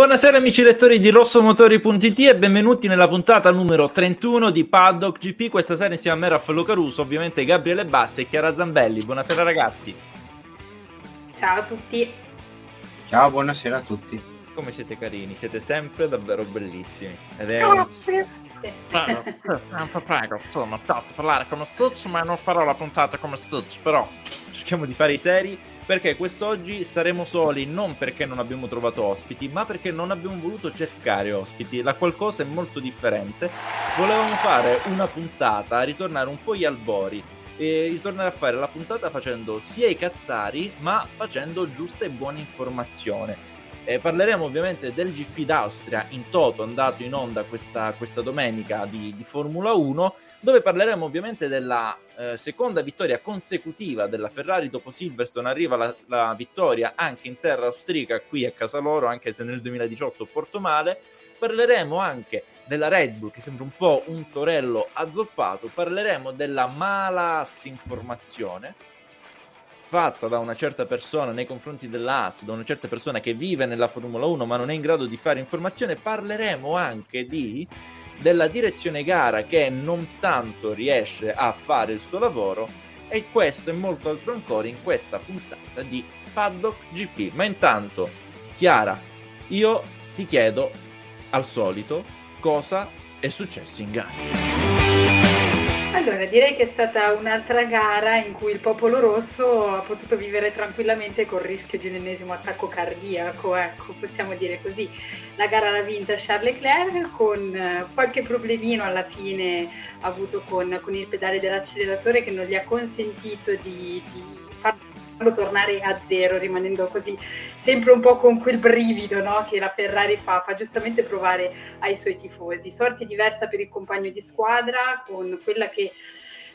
Buonasera amici lettori di rossomotori.it e benvenuti nella puntata numero 31 di Paddock GP. Questa sera insieme a me Raffaello Caruso, ovviamente Gabriele Bassi e Chiara Zambelli. Buonasera ragazzi. Ciao a tutti. Ciao, buonasera a tutti. Come siete carini, siete sempre davvero bellissimi. Ed è Grazie. Prego, prego, insomma, parlare come Stitch, ma non farò la puntata come Stitch, però cerchiamo di fare i seri perché quest'oggi saremo soli non perché non abbiamo trovato ospiti, ma perché non abbiamo voluto cercare ospiti. La qualcosa è molto differente. Volevamo fare una puntata, ritornare un po' agli albori e ritornare a fare la puntata facendo sia i cazzari, ma facendo giusta e buona informazione. Eh, parleremo ovviamente del GP d'Austria in toto andato in onda questa, questa domenica di, di Formula 1 dove parleremo ovviamente della eh, seconda vittoria consecutiva della Ferrari dopo Silverstone. Arriva la, la, vittoria anche in terra austriaca qui a casa loro anche se nel 2018 porto male. Parleremo anche della Red Bull che sembra un po' un torello azzoppato. Parleremo della malas informazione fatta da una certa persona nei confronti dell'AS, da una certa persona che vive nella Formula 1 ma non è in grado di fare informazione, parleremo anche di della direzione gara che non tanto riesce a fare il suo lavoro e questo e molto altro ancora in questa puntata di Paddock GP. Ma intanto, Chiara, io ti chiedo al solito cosa è successo in gara. Allora, direi che è stata un'altra gara in cui il popolo rosso ha potuto vivere tranquillamente col rischio di un ennesimo attacco cardiaco, ecco, possiamo dire così. La gara l'ha vinta Charles Leclerc con eh, qualche problemino alla fine avuto con, con il pedale dell'acceleratore che non gli ha consentito di, di tornare a zero, rimanendo così sempre un po' con quel brivido no? che la Ferrari fa, fa giustamente provare ai suoi tifosi. Sorte diversa per il compagno di squadra, con quella che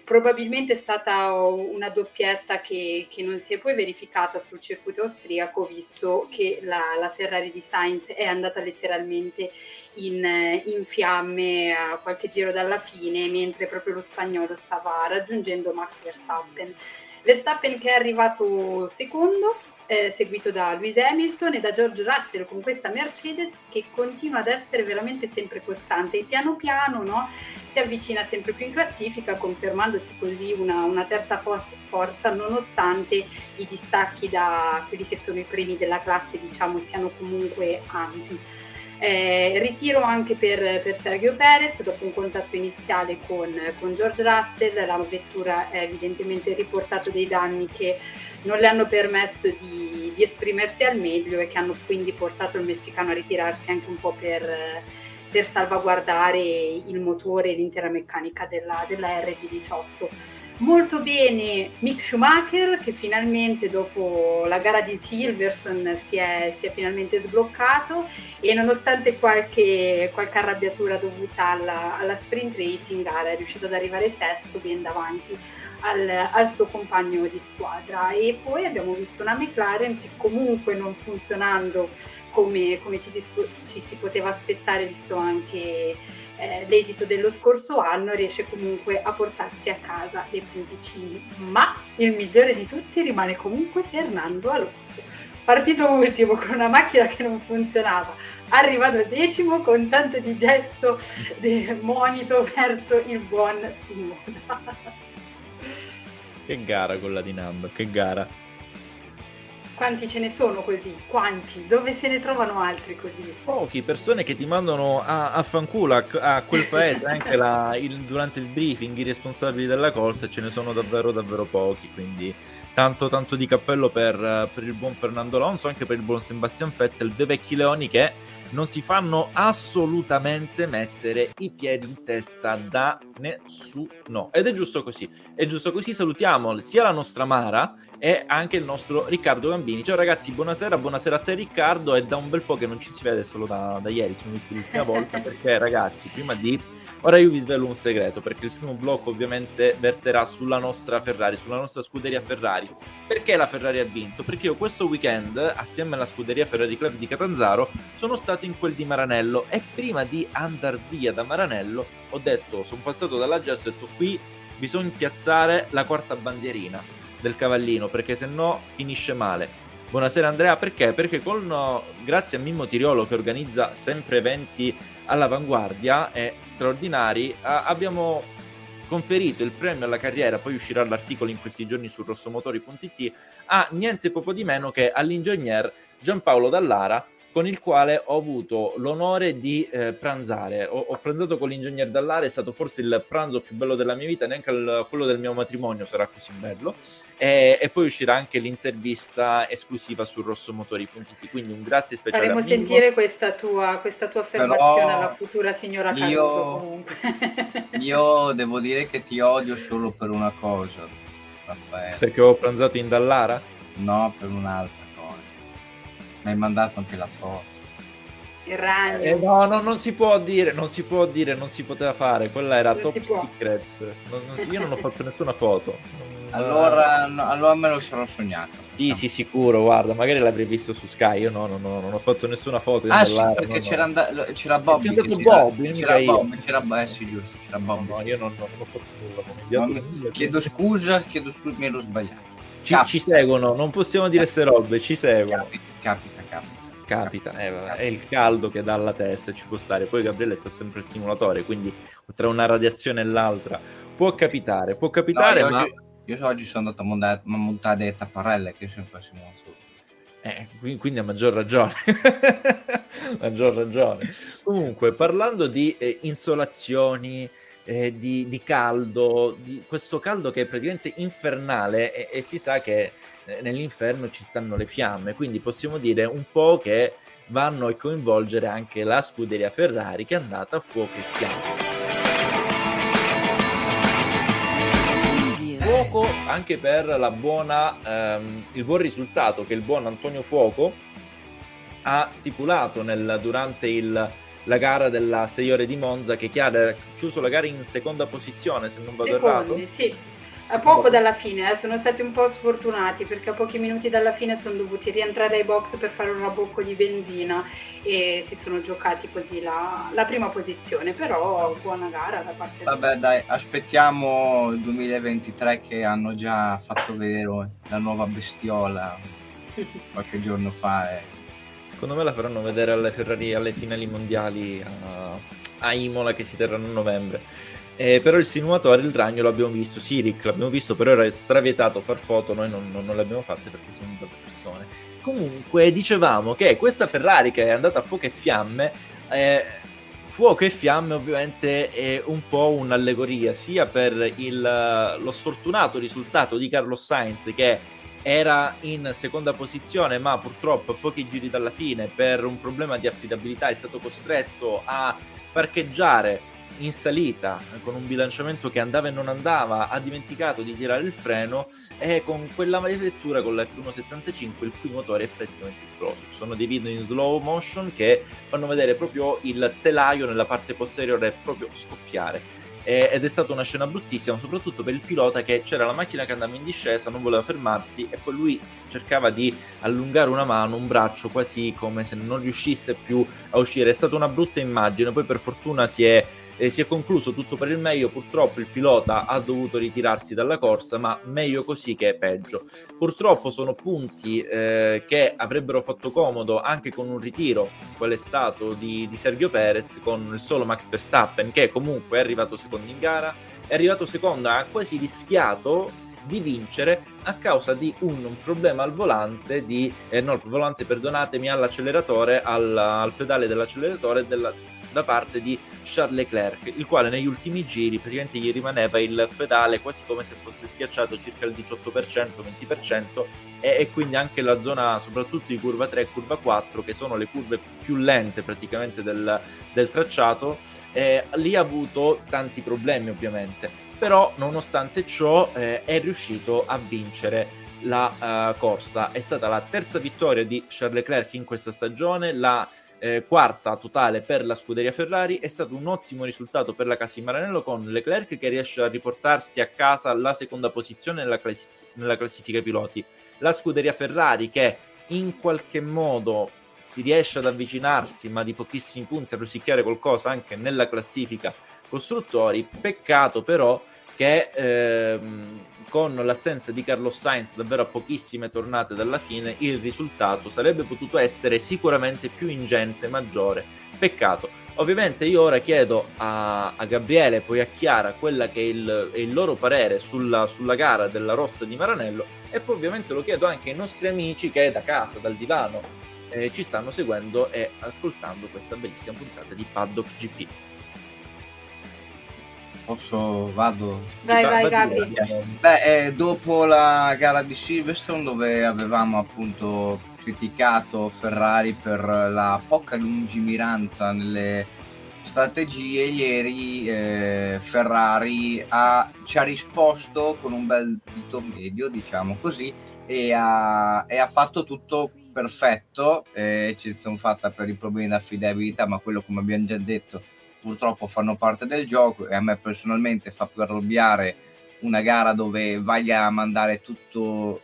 probabilmente è stata una doppietta che, che, non si è poi verificata sul circuito austriaco, visto che la, la Ferrari di Sainz è andata letteralmente in, in, fiamme a qualche giro dalla fine, mentre proprio lo spagnolo stava raggiungendo Max Verstappen. Verstappen che è arrivato secondo, eh, seguito da Lewis Hamilton e da George Russell con questa Mercedes che continua ad essere veramente sempre costante e piano piano no, si avvicina sempre più in classifica confermandosi così una, una terza for- forza nonostante i distacchi da quelli che sono i primi della classe diciamo siano comunque ampi. Eh, ritiro anche per, per, Sergio Perez dopo un contatto iniziale con, con, George Russell, la vettura ha evidentemente riportato dei danni che non le hanno permesso di, di, esprimersi al meglio e che hanno quindi portato il messicano a ritirarsi anche un po' per, per salvaguardare il motore e l'intera meccanica della, della RD18. Molto bene Mick Schumacher che finalmente dopo la gara di Silverson si è, si è finalmente sbloccato e nonostante qualche, qualche arrabbiatura dovuta alla, alla, sprint racing gara è riuscito ad arrivare sesto ben davanti al, al, suo compagno di squadra. E poi abbiamo visto una McLaren che comunque non funzionando come, come ci, si, ci si poteva aspettare visto anche eh, l'esito dello scorso anno riesce comunque a portarsi a casa dei punticini, ma il migliore di tutti rimane comunque Fernando Alonso. Partito ultimo con una macchina che non funzionava, arrivato decimo con tanto di gesto di monito verso il buon Tsunoda. Che gara quella di Nando, che gara. Quanti ce ne sono così? Quanti? Dove se ne trovano altri così? Pochi, persone che ti mandano a, a fanculo a, a, quel paese anche la, il, durante il briefing, i responsabili della corsa, ce ne sono davvero davvero pochi, quindi tanto tanto di cappello per, per il buon Fernando Alonso, anche per il buon Sebastian Vettel, due vecchi leoni che non si fanno assolutamente mettere i piedi in testa da nessuno. Ed è giusto così. È giusto così. Salutiamo sia la nostra Mara e anche il nostro Riccardo Gambini. Ciao ragazzi, buonasera, buonasera a te Riccardo. È da un bel po' che non ci si vede solo da, da ieri, ci siamo visti l'ultima volta perché ragazzi, prima di Ora io vi svelo un segreto, perché il primo blocco ovviamente verterà sulla nostra Ferrari, sulla nostra scuderia Ferrari. Perché la Ferrari ha vinto? Perché io questo weekend, assieme alla scuderia Ferrari Club di Catanzaro, sono stato in quel di Maranello e prima di andare via da Maranello ho detto, sono passato dalla Jazz e ho detto qui bisogna piazzare la quarta bandierina del cavallino, perché se no finisce male. Buonasera Andrea, perché? Perché con, grazie a Mimmo Tiriolo che organizza sempre eventi all'avanguardia e straordinari, abbiamo conferito il premio alla carriera, poi uscirà l'articolo in questi giorni su rossomotori.it, a niente poco di meno che all'ingegner Giampaolo Dallara, con il quale ho avuto l'onore di eh, pranzare. Ho, ho, pranzato con l'ingegner Dallare, è stato forse il pranzo più bello della mia vita, neanche il, quello del mio matrimonio sarà così bello. E, e, poi uscirà anche l'intervista esclusiva su rossomotori.it, quindi un grazie speciale. Faremo sentire questa tua, questa tua affermazione Però alla futura signora Caruso io, comunque. io devo dire che ti odio solo per una cosa, Raffaele. Perché ho pranzato in Dallara? No, per un'altra mi hai mandato anche la foto. Il ragno. Eh, no, no, non si può dire, non si può dire, non si poteva fare. Quella era non top secret. Non, non, io non ho fatto nessuna foto. Allora, no, allora me lo sarò sognato. Sì, sì, sicuro, guarda, magari l'avrei visto su Sky. Io no, no, no non ho fatto nessuna foto. Ah, sì, perché no, c'era, and- c'era Bobby. C'era andato Bobby, c'era Bob, c'era Bob, eh, sì, giusto, c'era Bob. No, io non, non, ho fatto nulla. No, chiedo scusa, chiedo scusa, mi ero sbagliato. Ci, ci, seguono, non possiamo dire queste robe, ci seguono. Capita, capita capita, eh, è il caldo che dà alla testa e ci può stare. Poi Gabriele sta sempre al simulatore, quindi tra una radiazione e l'altra può capitare, può capitare, no, io ma... Oggi, io oggi sono andato a montare, a montare delle tapparelle che sono quasi molto... Eh, quindi a maggior ragione. maggior ragione. Comunque, parlando di eh, insolazioni, eh, di, di, caldo, di questo caldo che è praticamente infernale e, e si sa che nell'inferno ci stanno le fiamme, quindi possiamo dire un po' che vanno a coinvolgere anche la scuderia Ferrari che è andata a fuoco e fiamme. Fuoco anche per la buona, ehm, il buon risultato che il buon Antonio Fuoco ha stipulato nel, durante il, la gara della 6 ore di Monza che ha chiuso la gara in seconda posizione se non vado Secondi, errato. Sì a poco dalla fine, eh, sono stati un po' sfortunati perché a pochi minuti dalla fine sono dovuti rientrare ai box per fare un rabocco di benzina e si sono giocati così la, la prima posizione, però buona gara da parte Vabbè dai, aspettiamo il 2023 che hanno già fatto vedere la nuova bestiola qualche giorno fa. E... Secondo me la faranno vedere alle Ferrari alle finali mondiali a, a Imola che si terranno a novembre. Eh, però il simulatore, il ragno l'abbiamo visto, sì Rick l'abbiamo visto, però era stravietato far foto, noi non, non, non le abbiamo perché siamo belle persone. Comunque dicevamo che questa Ferrari che è andata a fuoco e fiamme, eh, fuoco e fiamme ovviamente è un po' un'allegoria sia per il, lo sfortunato risultato di Carlos Sainz che era in seconda posizione ma purtroppo a pochi giri dalla fine per un problema di affidabilità è stato costretto a parcheggiare in salita con un bilanciamento che andava e non andava, ha dimenticato di tirare il freno e con quella maledettura con la F175 il cui motore è praticamente esploso. Ci sono dei video in slow motion che fanno vedere proprio il telaio nella parte posteriore proprio scoppiare. ed è stata una scena bruttissima, soprattutto per il pilota che c'era la macchina che andava in discesa, non voleva fermarsi e poi lui cercava di allungare una mano, un braccio, quasi come se non riuscisse più a uscire. È stata una brutta immagine, poi per fortuna si è eh, si è concluso tutto per il meglio, purtroppo il pilota ha dovuto ritirarsi dalla corsa, ma meglio così che peggio. Purtroppo sono punti eh, che avrebbero fatto comodo anche con un ritiro, qual è stato di, di Sergio Perez, con il solo Max Verstappen che comunque è arrivato secondo in gara, è arrivato secondo, ha quasi rischiato di vincere a causa di un, un problema al volante di eh, no, volante perdonatemi all'acceleratore al, al pedale dell'acceleratore della, da parte di Charles Leclerc, il quale negli ultimi giri praticamente gli rimaneva il pedale quasi come se fosse schiacciato circa il 18%, 20% e, e quindi anche la zona soprattutto di curva 3 e curva 4 che sono le curve più lente praticamente del, del tracciato, eh, lì ha avuto tanti problemi ovviamente, però nonostante ciò eh, è riuscito a vincere la uh, corsa. È stata la terza vittoria di Charles Leclerc in questa stagione, la eh, quarta totale per la scuderia Ferrari, è stato un ottimo risultato per la casa di Maranello con Leclerc che riesce a riportarsi a casa la seconda posizione nella, class- nella classifica piloti. La scuderia Ferrari che in qualche modo si riesce ad avvicinarsi, ma di pochissimi punti a rosicchiare qualcosa anche nella classifica costruttori. Peccato però che ehm, con l'assenza di Carlos Sainz davvero a pochissime tornate dalla fine, il risultato sarebbe potuto essere sicuramente più ingente, maggiore. Peccato. Ovviamente io ora chiedo a, a Gabriele poi a Chiara quella che è il, è il loro parere sulla, sulla, gara della Rossa di Maranello e poi ovviamente lo chiedo anche ai nostri amici che da casa, dal divano, eh, ci stanno seguendo e ascoltando questa bellissima puntata di Paddock GP. Posso, vado? Vai, vai, Gabri. Beh, eh, dopo la gara di Silverstone dove avevamo appunto criticato Ferrari per la poca lungimiranza nelle strategie, ieri eh, Ferrari ha, ci ha risposto con un bel dito medio, diciamo così, e ha, e ha fatto tutto perfetto, eh, eccezione fatta per i problemi di affidabilità, ma quello come abbiamo già detto purtroppo fanno parte del gioco e a me personalmente fa più arrabbiare una gara dove vai a mandare tutto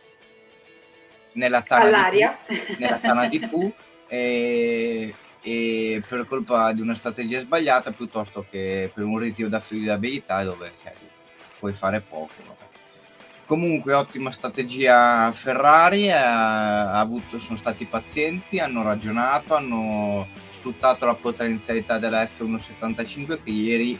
nella tana All'aria. di Pooh, nella tana di Pooh e, e, per colpa di una strategia sbagliata piuttosto che per un ritiro d'affidabilità dove cioè, puoi fare poco. No? Comunque ottima strategia Ferrari, ha, ha avuto, sono stati pazienti, hanno ragionato, hanno sfruttato la potenzialità della F175 che ieri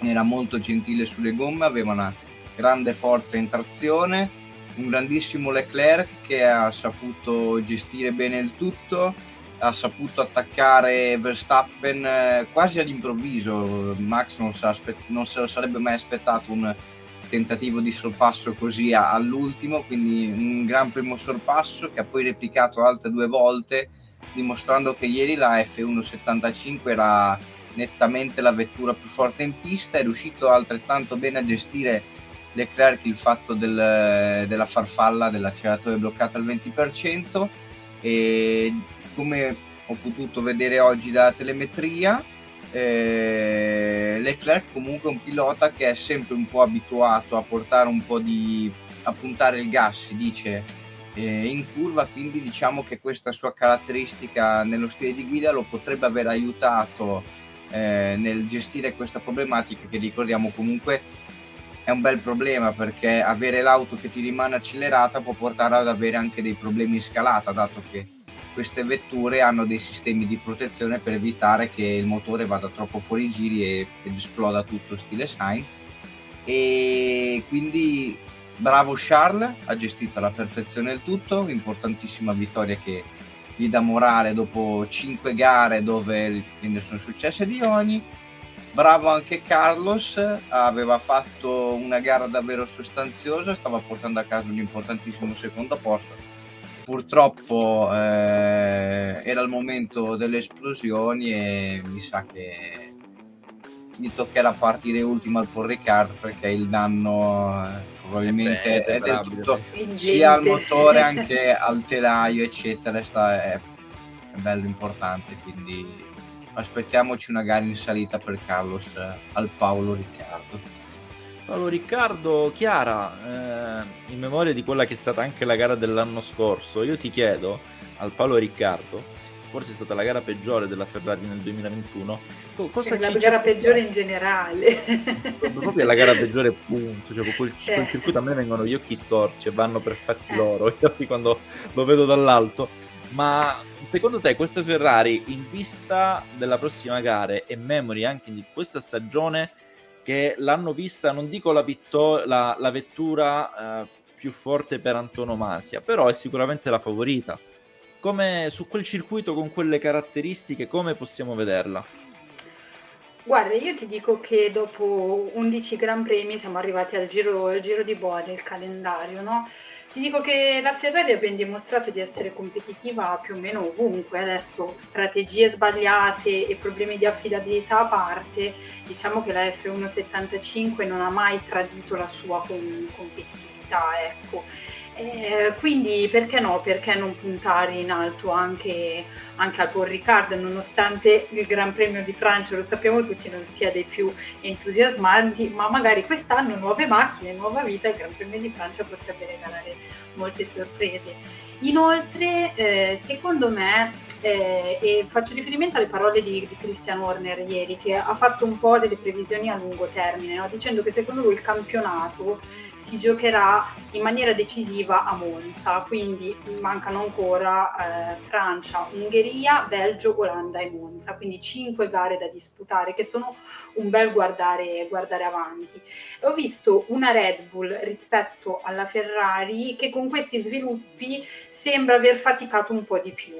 era molto gentile sulle gomme, aveva una grande forza in trazione, un grandissimo Leclerc che ha saputo gestire bene il tutto, ha saputo attaccare Verstappen eh, quasi all'improvviso, Max non, non se lo sarebbe mai aspettato un tentativo di sorpasso così all'ultimo, quindi un gran primo sorpasso che ha poi replicato altre due volte dimostrando che ieri la F175 era nettamente la vettura più forte in pista, è riuscito altrettanto bene a gestire Leclerc il fatto del, della farfalla dell'acceleratore bloccato al 20% e come ho potuto vedere oggi dalla telemetria eh, Leclerc comunque è un pilota che è sempre un po' abituato a portare un po' di a puntare il gas si dice eh, in curva, quindi diciamo che questa sua caratteristica nello stile di guida lo potrebbe aver aiutato eh, nel gestire questa problematica che ricordiamo comunque è un bel problema perché avere l'auto che ti rimane accelerata può portare ad avere anche dei problemi in scalata dato che queste vetture hanno dei sistemi di protezione per evitare che il motore vada troppo fuori giri e, ed esploda tutto stile Sainz e quindi bravo Charles, ha gestito alla perfezione il tutto, importantissima vittoria che gli dà morale dopo 5 gare dove ne sono successe di ogni. Bravo anche Carlos, aveva fatto una gara davvero sostanziosa, stava portando a casa un importantissimo secondo posto. Purtroppo eh, era il momento delle esplosioni e mi sa che gli toccherà partire ultimo al Paul Ricard perché il danno eh, probabilmente è, è tutto sia al motore anche al telaio eccetera sta, è, è, bello importante quindi aspettiamoci una gara in salita per Carlos eh, al Paolo Riccardo. Paolo Riccardo, Chiara, eh, in memoria di quella che è stata anche la gara dell'anno scorso, io ti chiedo al Paolo Riccardo forse è stata la gara peggiore della Ferrari nel 2021. Cosa è la gara peggiore in generale. Proprio la gara peggiore, punto. Cioè, quel, cioè. quel, circuito a me vengono gli occhi storci e vanno per fatti eh. loro, quando lo vedo dall'alto. Ma secondo te questa Ferrari, in vista della prossima gara e memory anche di questa stagione, che l'hanno vista, non dico la, vittor- la, la vettura eh, più forte per antonomasia, però è sicuramente la favorita come, su quel circuito con quelle caratteristiche, come possiamo vederla? Guarda, io ti dico che dopo 11 Gran Premi siamo arrivati al giro, al giro di boa del calendario, no? Ti dico che la Ferrari ha ben dimostrato di essere competitiva più o meno ovunque. Adesso strategie sbagliate e problemi di affidabilità a parte, diciamo che la F175 non ha mai tradito la sua competitività, ecco eh, quindi perché no? Perché non puntare in alto anche, anche al Paul Ricard, nonostante il Gran Premio di Francia, lo sappiamo tutti, non sia dei più entusiasmanti, ma magari quest'anno nuove macchine, nuova vita, il Gran Premio di Francia potrebbe regalare molte sorprese. Inoltre, eh, secondo me, eh, e faccio riferimento alle parole di, di, Christian Horner ieri che ha fatto un po' delle previsioni a lungo termine, no? dicendo che secondo lui il campionato si giocherà in maniera decisiva a Monza, quindi mancano ancora eh, Francia, Ungheria, Belgio, Olanda e Monza, quindi cinque gare da disputare che sono un bel guardare, guardare avanti. Ho visto una Red Bull rispetto alla Ferrari che con questi sviluppi sembra aver faticato un po' di più.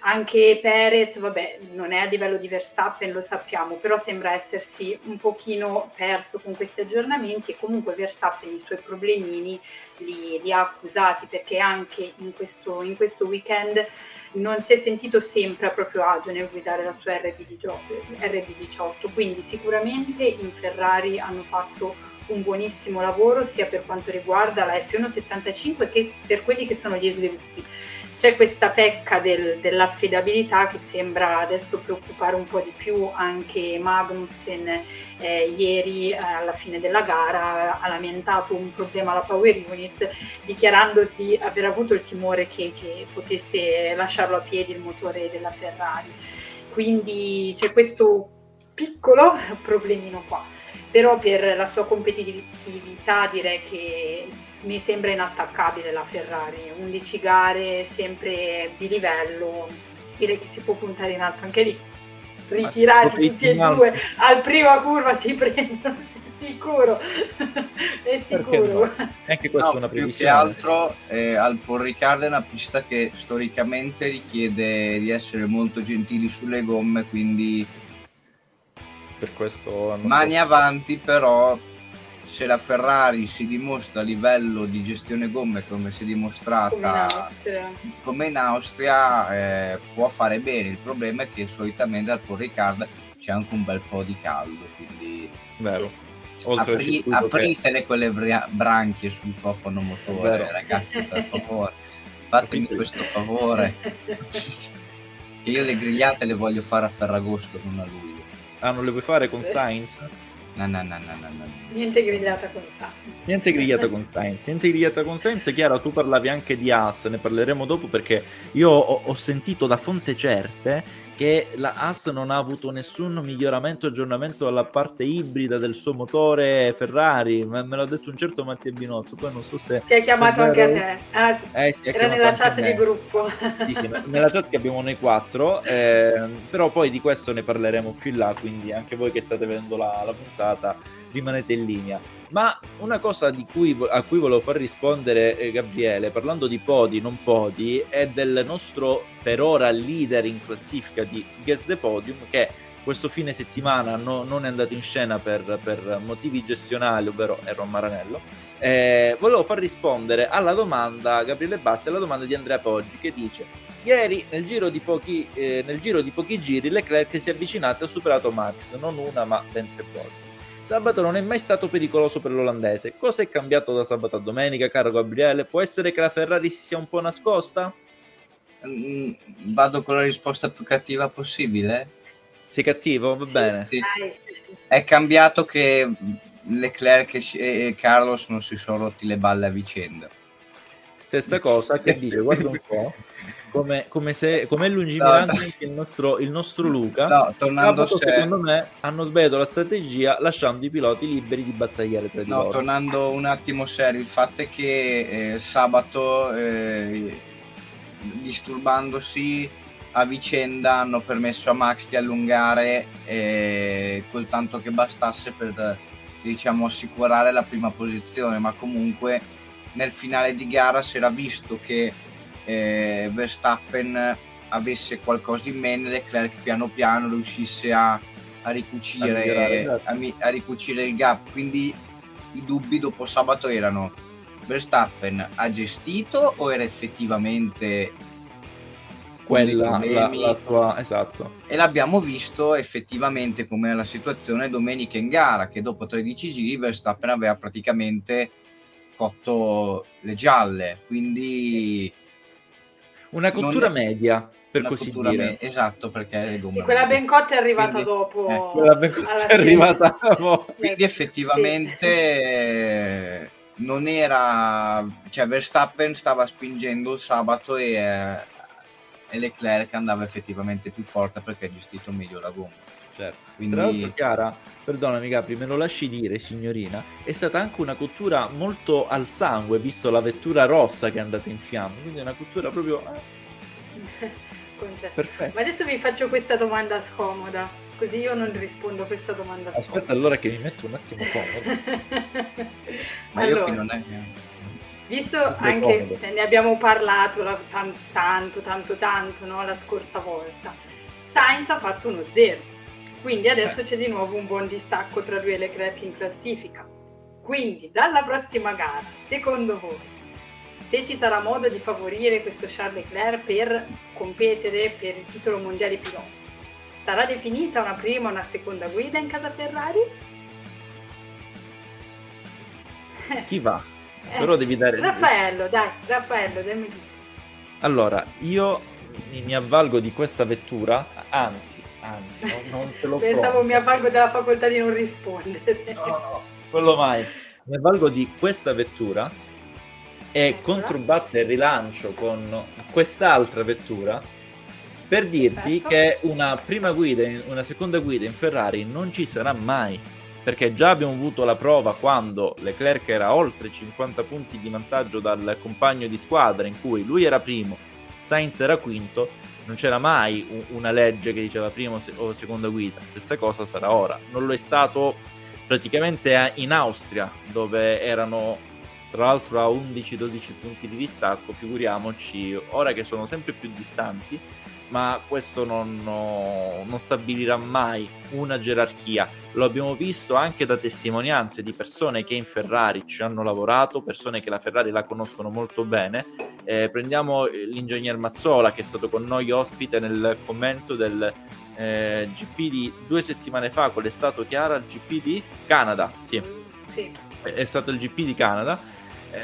Anche Perez, vabbè, non è a livello di Verstappen, lo sappiamo, però sembra essersi un pochino perso con questi aggiornamenti e comunque Verstappen i suoi problemini li, li ha accusati perché anche in questo, in questo, weekend non si è sentito sempre a proprio agio nel guidare la sua RB18, RB18 quindi sicuramente in Ferrari hanno fatto un buonissimo lavoro sia per quanto riguarda la F175 che per quelli che sono gli sviluppi c'è questa pecca del, dell'affidabilità che sembra adesso preoccupare un po' di più anche Magnussen eh, ieri eh, alla fine della gara ha lamentato un problema alla Power Unit dichiarando di aver avuto il timore che, che potesse lasciarlo a piedi il motore della Ferrari. Quindi c'è questo piccolo problemino qua. Però per la sua competitività direi che mi sembra inattaccabile la Ferrari, 11 gare sempre di livello, direi che si può puntare in alto anche lì. Ritirati tutti e due al prima curva si prendono sicuro, è sicuro. No? Anche questa no, è una previsione. Più che altro eh, al Paul è una pista che storicamente richiede di essere molto gentili sulle gomme, quindi per questo mani avanti però se la Ferrari si dimostra a livello di gestione gomme come si è dimostrata come in Austria, come in Austria eh, può fare bene. Il problema è che solitamente al Paul Ricard c'è anche un bel po' di caldo quindi vero Apri, apritele che... quelle bra- branchie sul cofano motore Vero. ragazzi per favore. Fatemi questo favore. Che io le grigliate le voglio fare a Ferragosto non a luglio ah non le vuoi fare con Sainz? No, no, no, no, no, Niente grigliata con Sainz. Niente grigliata con Sainz. Niente grigliata con Sainz. Chiara, tu parlavi anche di As, ne parleremo dopo perché io ho, ho sentito da fonte certe che la Haas non ha avuto nessun miglioramento aggiornamento alla parte ibrida del suo motore Ferrari, me, me l'ha detto un certo Mattia Binotto, poi non so se... Ti ha chiamato anche a te, ah, eh, sì, era nella chat di gruppo. Sì, sì, nella chat che abbiamo noi quattro, eh, però poi di questo ne parleremo più in là, quindi anche voi che state vedendo la, la puntata rimanete in linea. Ma una cosa cui, a cui volevo far rispondere eh, Gabriele, parlando di podi, non podi, è del nostro per ora leader in classifica di Guess the Podium che questo fine settimana no, non è andato in scena per, per motivi gestionali, ovvero Erron Maranello. Eh, volevo far rispondere alla domanda, Gabriele Bassi, alla domanda di Andrea Poggi che dice Ieri nel giro, di pochi, eh, nel giro di pochi giri Leclerc si è avvicinato e ha superato Max, non una ma ben tre volte. Sabato non è mai stato pericoloso per l'olandese. Cosa è cambiato da sabato a domenica, caro Gabriele? Può essere che la Ferrari si sia un po' nascosta? Mm, vado con la risposta più cattiva possibile. Sei cattivo? Va bene. Sì. È cambiato che Leclerc e Carlos non si sono rotti le balle a vicenda. Stessa cosa che dice, guarda un po'. Come, come se come è lungimirante no, anche il nostro, il nostro Luca. No, tornando a secondo me hanno sbagliato la strategia lasciando i piloti liberi di battagliare tra di no, loro. Tornando un attimo serio, il fatto è che eh, sabato eh, disturbandosi a vicenda hanno permesso a Max di allungare eh, quel tanto che bastasse per diciamo assicurare la prima posizione, ma comunque nel finale di gara si era visto che eh, Verstappen avesse qualcosa in meno e Leclerc piano piano riuscisse a, a, ricucire, a, a ricucire il gap. Quindi i dubbi dopo sabato erano Verstappen ha gestito o era effettivamente quella la, la tua esatto. E l'abbiamo visto effettivamente come la situazione domenica in gara che dopo 13 giri Verstappen aveva praticamente cotto le gialle. Quindi sì una cottura media, per così dire. Me- esatto, perché e quella ben cotta è arrivata Quindi, dopo. Eh, quella ben cotta è arrivata dopo. Quindi effettivamente sì. non era... Cioè Verstappen stava spingendo il sabato e... Eh, e Leclerc andava effettivamente più forte perché ha gestito meglio la gomma. Certo. Quindi... Tra l'altro, Chiara, perdonami Capri, me lo lasci dire, signorina, è stata anche una cottura molto al sangue, visto la vettura rossa che è andata in fiamme, quindi è una cottura proprio... Eh. Perfetto. Ma adesso vi faccio questa domanda scomoda, così io non rispondo a questa domanda Aspetta scomoda. allora che mi metto un attimo comodo. Ma allora, io qui non è... Visto anche, cioè, ne abbiamo parlato la, tan, tanto, tanto, tanto, no, la scorsa volta, Sainz ha fatto uno zero, quindi adesso c'è di nuovo un buon distacco tra lui e Leclerc in classifica. Quindi, dalla prossima gara, secondo voi, se ci sarà modo di favorire questo Charles Leclerc per competere per il titolo mondiale piloti, sarà definita una prima o una seconda guida in casa Ferrari? Chi va? Eh, Però devi dare... Raffaello, dai, Raffaello, dammi. Allora, io mi, avvalgo di questa vettura, anzi, anzi, non, non te lo Pensavo pronto. mi avvalgo della facoltà di non rispondere. No, no, quello mai. Mi avvalgo di questa vettura e controbatte il rilancio con quest'altra vettura per dirti Perfetto. che una prima guida, una seconda guida in Ferrari non ci sarà mai perché già abbiamo avuto la prova quando Leclerc era oltre 50 punti di vantaggio dal compagno di squadra in cui lui era primo, Sainz era quinto, non c'era mai una legge che diceva prima o seconda guida, stessa cosa sarà ora. Non lo è stato praticamente in Austria dove erano tra l'altro a 11-12 punti di distacco, figuriamoci ora che sono sempre più distanti, ma questo non, no, non, stabilirà mai una gerarchia. Lo abbiamo visto anche da testimonianze di persone che in Ferrari ci hanno lavorato, persone che la Ferrari la conoscono molto bene. Eh, prendiamo l'ingegner Mazzola che è stato con noi ospite nel commento del eh, GP di due settimane fa, qual è stato Chiara? Il GP di Canada, sì. sì. È stato il GP di Canada eh,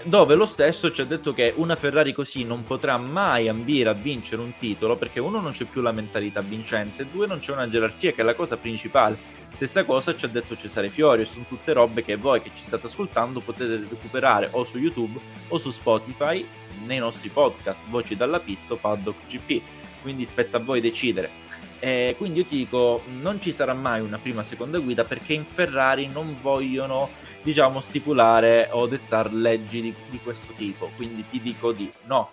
dove lo stesso ci ha detto che una Ferrari così non potrà mai ambire a vincere un titolo perché uno non c'è più la mentalità vincente, due non c'è una gerarchia che è la cosa principale. Stessa cosa ci ha detto Cesare Fiori, sono tutte robe che voi che ci state ascoltando potete recuperare o su YouTube o su Spotify nei nostri podcast, Voci dalla pista o Paddock GP. Quindi spetta a voi decidere. E quindi io ti dico, non ci sarà mai una prima seconda guida perché in Ferrari non vogliono diciamo, stipulare o dettare leggi di, di questo tipo. Quindi ti dico di no.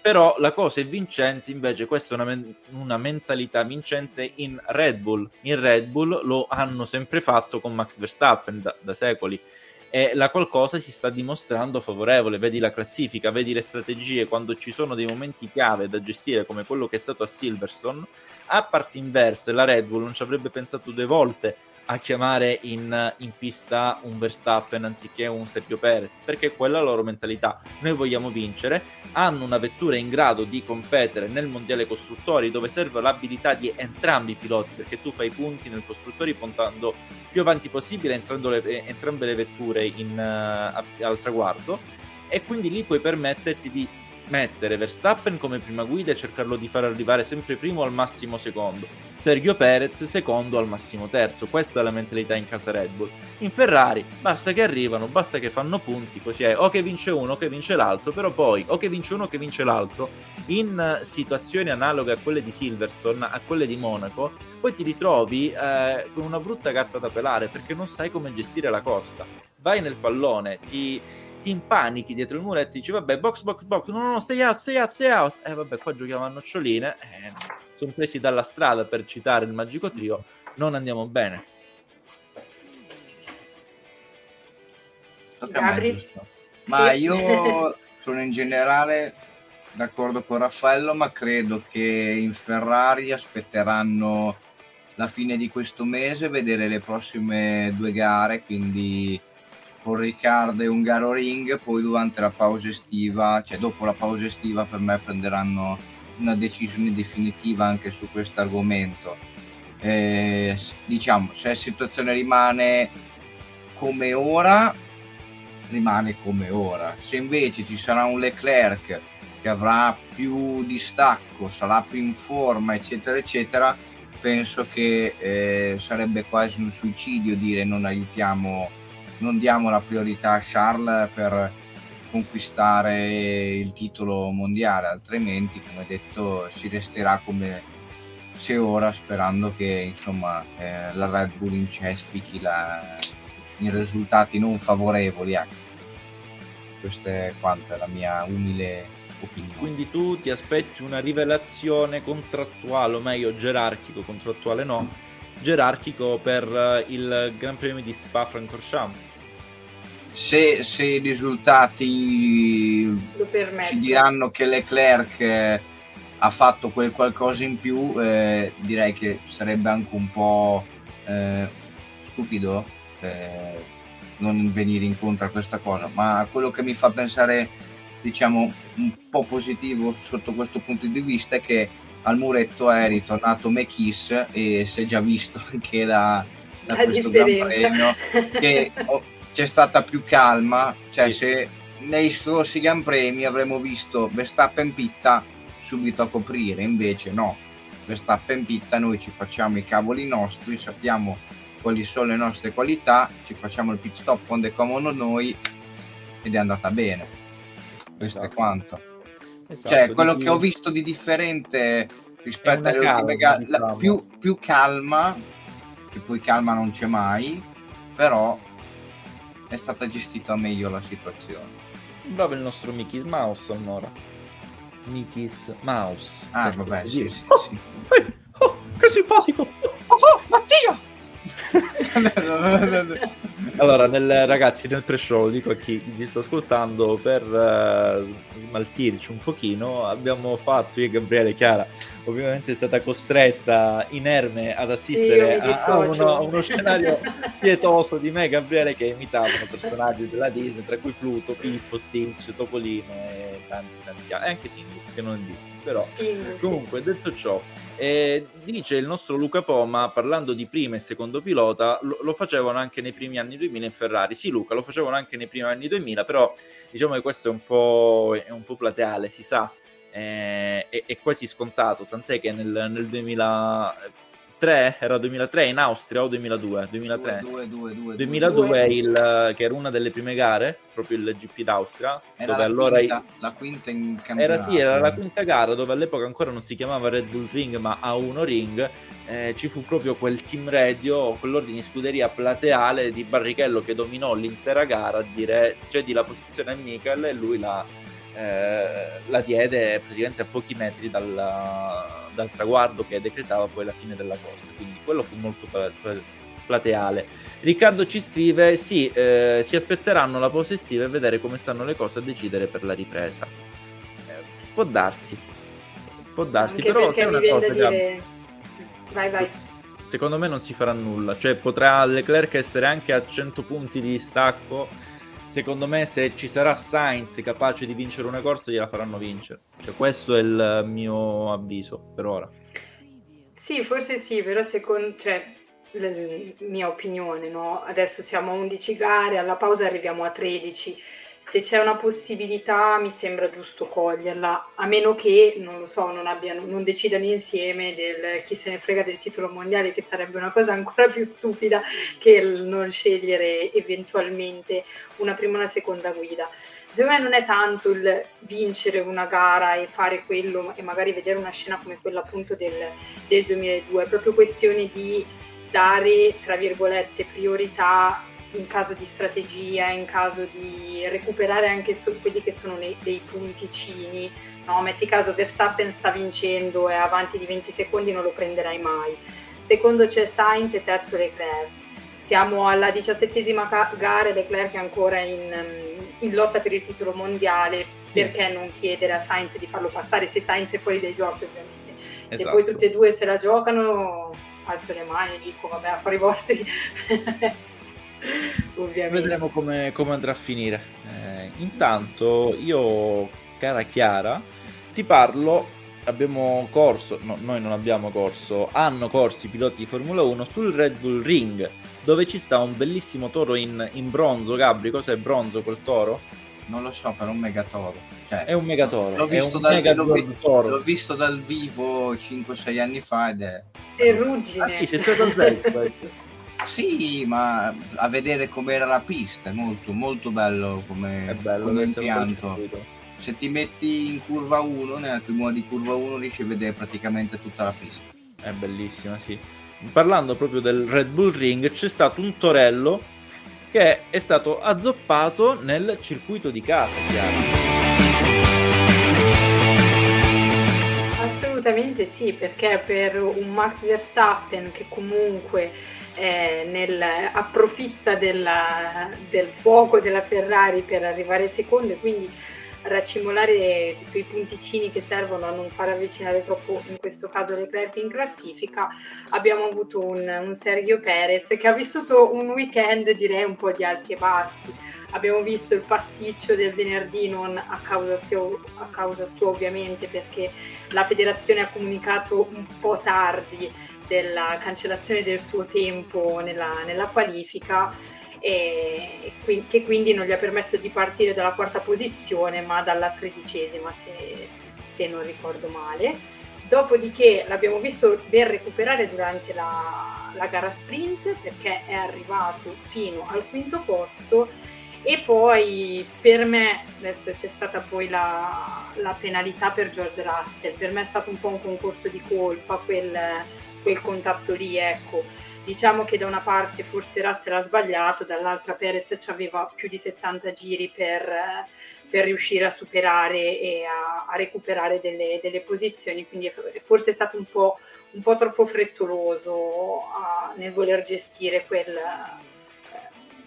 Però la cosa è vincente, invece, questa è una, men- una, mentalità vincente in Red Bull. In Red Bull lo hanno sempre fatto con Max Verstappen da, da secoli e la qualcosa si sta dimostrando favorevole. Vedi la classifica, vedi le strategie quando ci sono dei momenti chiave da gestire, come quello che è stato a Silverstone. A parte inverse, la Red Bull non ci avrebbe pensato due volte a chiamare in, in, pista un Verstappen anziché un Sergio Perez, perché è quella la loro mentalità. Noi vogliamo vincere, hanno una vettura in grado di competere nel mondiale costruttori dove serve l'abilità di entrambi i piloti, perché tu fai punti nel costruttori puntando più avanti possibile le, entrambe le vetture in, uh, al traguardo e quindi lì puoi permetterti di mettere Verstappen come prima guida e cercarlo di far arrivare sempre primo al massimo secondo. Sergio Perez secondo al massimo terzo. Questa è la mentalità in casa Red Bull. In Ferrari basta che arrivano, basta che fanno punti, così è o che vince uno o che vince l'altro, però poi o che vince uno o che vince l'altro. In situazioni analoghe a quelle di Silverstone, a quelle di Monaco, poi ti ritrovi eh, con una brutta gatta da pelare perché non sai come gestire la corsa. Vai nel pallone, ti ti impanichi dietro il muretto e dici vabbè box box box no no no stay out stay out stay out. E eh, vabbè qua giochiamo a noccioline. Eh, sono presi dalla strada per citare il magico trio. Non andiamo bene. Ma sì. io sono in generale d'accordo con Raffaello ma credo che in Ferrari aspetteranno la fine di questo mese vedere le prossime due gare quindi con Riccardo e Ungaro Ring, poi durante la pausa estiva, cioè dopo la pausa estiva per me prenderanno una decisione definitiva anche su questo argomento. Eh, diciamo, se la situazione rimane come ora, rimane come ora. Se invece ci sarà un Leclerc che avrà più distacco, sarà più in forma, eccetera, eccetera, penso che eh, sarebbe quasi un suicidio dire non aiutiamo non diamo la priorità a Charles per, conquistare il titolo mondiale, altrimenti, come detto, si resterà come se ora, sperando che insomma, eh, la Red Bull incespichi la, in risultati non favorevoli. Ecco. Questa è quanto è la mia umile opinione. Quindi tu ti aspetti una rivelazione contrattuale, o meglio gerarchico, contrattuale no, gerarchico per eh, il Gran Premio di Spa-Francorchamps? Se, se, i risultati ci diranno che Leclerc eh, ha fatto quel qualcosa in più, eh, direi che sarebbe anche un po' eh, stupido eh, non venire incontro a questa cosa, ma quello che mi fa pensare, diciamo, un po' positivo sotto questo punto di vista è che al muretto è ritornato McKiss e si è già visto anche da, da questo Gran Premio che oh, c'è stata più calma, cioè sì. se nei scorsi Gran Premi avremmo visto Verstappen Pitta subito a coprire, invece no, Verstappen Pitta noi ci facciamo i cavoli nostri, sappiamo quali sono le nostre qualità, ci facciamo il pit stop quando è comodo noi ed è andata bene. Questo esatto. è quanto. Esatto, cioè, quello che ho visto di differente rispetto alle ultime gare, diciamo. più, più calma, che poi calma non c'è mai, però è stata gestita meglio la situazione. Bravo il nostro Mickey's Mouse allora. Mickey's Mouse. Ah, vabbè, sì, sì, oh, sì. Oh, che simpatico! Oh, oh Mattia! allora, nel, ragazzi, nel pre-show, dico a chi vi sta ascoltando, per uh, smaltirci un pochino, abbiamo fatto io e Gabriele Chiara, ovviamente è stata costretta inerme ad assistere sì, a, a, uno, a, uno, scenario pietoso di me e Gabriele che imitavano personaggi della Disney, tra cui Pluto, Pippo, Stitch, Topolino e tanti, tanti altri, anche Tingu, che non dico però comunque sì. detto ciò eh, dice il nostro Luca Poma, parlando di prima e secondo pilota, lo, lo, facevano anche nei primi anni 2000 in Ferrari. Sì, Luca, lo facevano anche nei primi anni 2000, però diciamo che questo è un po', è un po plateale, si sa, eh, è, è, quasi scontato, tant'è che nel, nel 2000 2003, era 2003 in Austria o 2002? 2003. 2, 2, 2, 2002 il, che era una delle prime gare, proprio il GP d'Austria, era dove la allora quinta, i... la quinta in campionato. Era, sì, era la quinta gara dove all'epoca ancora non si chiamava Red Bull Ring ma A1 Ring. Eh, ci fu proprio quel team radio, quell'ordine di scuderia plateale di Barrichello che dominò l'intera gara a dire cedi la posizione a Michael e lui la, eh, la diede praticamente a pochi metri dal, dal, traguardo che decretava poi la fine della corsa, quindi quello fu molto plateale. Riccardo ci scrive: Sì, eh, si aspetteranno la pausa estiva e vedere come stanno le cose a decidere per la ripresa. Eh, può darsi, può darsi, Anche però è una cosa dire... Vai, vai. Secondo me non si farà nulla, cioè potrà Leclerc essere anche a 100 punti di distacco secondo me se ci sarà Sainz capace di vincere una corsa gliela faranno vincere. Cioè, questo è il mio avviso per ora. Sì, forse sì, però secondo... Cioè, la mia opinione, no? Adesso siamo a 11 gare, alla pausa arriviamo a 13 se c'è una possibilità mi sembra giusto coglierla, a meno che, non lo so, non, abbiano, non decidano insieme del chi se ne frega del titolo mondiale, che sarebbe una cosa ancora più stupida che il non scegliere eventualmente una prima o una seconda guida. Secondo me non è tanto il vincere una gara e fare quello e magari vedere una scena come quella appunto del, del 2002, è proprio questione di dare, tra virgolette, priorità in caso di strategia, in caso di recuperare anche su quelli che sono dei punticini. No, metti caso Verstappen sta vincendo e avanti di 20 secondi non lo prenderai mai. Secondo c'è Sainz e terzo Leclerc. Siamo alla diciassettesima gara e Leclerc è ancora in, in, lotta per il titolo mondiale. Perché non chiedere a Sainz di farlo passare se Sainz è fuori dai giochi ovviamente. Esatto. Se poi tutte e due se la giocano, alzo le mani e dico vabbè, a fuori vostri. Ovviamente. Vedremo come, come, andrà a finire. Eh, intanto io, cara Chiara, ti parlo. Abbiamo corso, no, noi non abbiamo corso, hanno corso i piloti di Formula 1 sul Red Bull Ring, dove ci sta un bellissimo toro in, in bronzo. Gabri, cos'è bronzo quel toro? Non lo so, però è un megatoro. Cioè, è un megatoro. L'ho visto, dal, l'ho, l'ho visto dal vivo 5-6 anni fa ed è... È ruggine. Ah sì, sei stato al sì, ma a vedere com'era la pista, è molto, molto bello come, È bello come impianto. Se ti metti in curva 1, nella tribuna di curva 1, riesci a vedere praticamente tutta la pista. È bellissima, sì. Parlando proprio del Red Bull Ring, c'è stato un torello che è stato azzoppato nel circuito di casa, Chiara. Assolutamente sì, perché per un Max Verstappen che comunque eh, nel- approfitta della- del fuoco della Ferrari per arrivare secondo e quindi racimolare quei punticini che servono a non far avvicinare troppo, in questo caso Leclerc in classifica, abbiamo avuto un, un Sergio Perez che ha vissuto un weekend direi un po' di alti e bassi. Abbiamo visto il pasticcio del venerdì non a causa, sua- a causa sua ovviamente perché la federazione ha comunicato un po' tardi della cancellazione del suo tempo nella, nella qualifica e qui- che quindi non gli ha permesso di partire dalla quarta posizione ma dalla tredicesima se, se non ricordo male. Dopodiché l'abbiamo visto ben recuperare durante la, la gara sprint perché è arrivato fino al quinto posto e poi per me, adesso c'è stata poi la, la penalità per George Russell, per me è stato un po' un concorso di colpa quel, quel contatto lì, ecco. Diciamo che da una parte forse Russell ha sbagliato, dall'altra Perez ci aveva più di 70 giri per, per riuscire a superare e a, a recuperare delle, delle posizioni, quindi forse è stato un po', un po' troppo frettoloso a- nel voler gestire quel,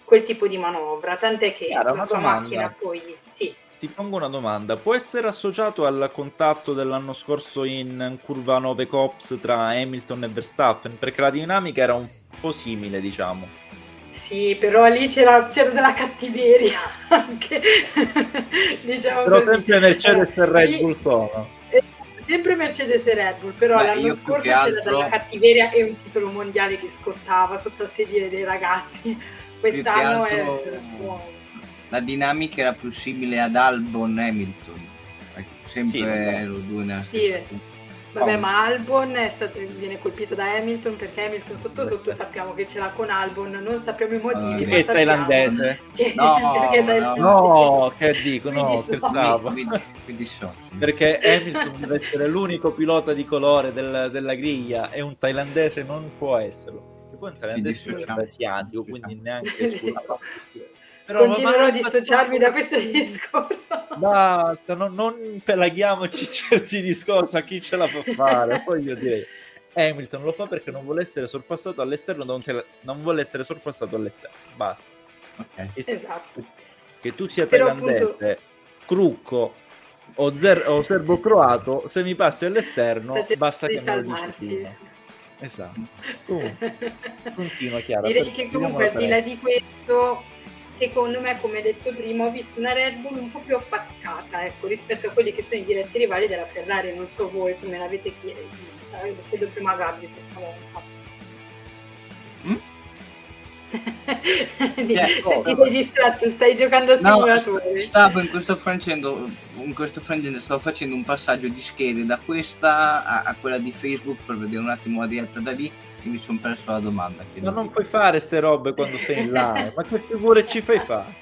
quel tipo di manovra, tant'è che Chiara, la sua domanda. macchina poi sì. Ti pongo una domanda, può essere associato al contatto dell'anno scorso in curva 9 Cops tra Hamilton e Verstappen? Perché la dinamica era un po' simile, diciamo. Sì, però lì c'era, c'era della cattiveria anche, diciamo Però così. sempre Mercedes e Red Bull sono. Sempre Mercedes e Red Bull, però Beh, l'anno scorso c'era altro- della cattiveria e un titolo mondiale che scottava sotto il sedile dei ragazzi. Quest'anno che è altro- buono. La dinamica era più simile ad Albon Hamilton. Sempre Sì, due nella Sì. stessa Vabbè, Oh. ma Albon è stato- viene colpito da Hamilton perché Hamilton sotto sotto sappiamo che ce l'ha con Albon, non sappiamo i motivi, ma È thailandese. che- No, perché è no. thailandese. No, che dico, no, Quindi so- scherzavo. Quindi, quindi so. Perché Hamilton deve essere l'unico pilota di colore del- della griglia e un thailandese non può esserlo. E poi un thailandese è asiatico, quindi neanche scusa. Però, Continuerò a dissociarmi da questo discorso. Basta, non, non pelaghiamoci certi discorsi a chi ce la fa fare. Voglio dire, Hamilton lo fa perché non vuole essere sorpassato all'esterno, da un tele- non vuole essere sorpassato all'esterno. Basta. Ok. Se- Esatto. Che tu sia Però, thailandese, appunto- crucco o, zer- o serbo-croato, se mi passi all'esterno, Sta basta che me lo dici. Esatto. Comunque, continua Chiara. Direi che comunque al di là di questo, secondo me, come detto prima, ho visto una Red Bull un po' più affaticata ecco, rispetto a quelli che sono i diretti rivali della Ferrari. Non so voi come l'avete vista, io vedo prima Gabri questa volta. Mm? Cioè, Se cosa? ti sei distratto, stai giocando a No, simulatore. st- stavo in questo frangendo, in questo frangente stavo facendo un passaggio di schede da questa a, a quella di Facebook per vedere un attimo la diretta da lì e mi sono perso la domanda. che Ma non non puoi fare ste robe quando sei in live. Ma che figure ci fai fare?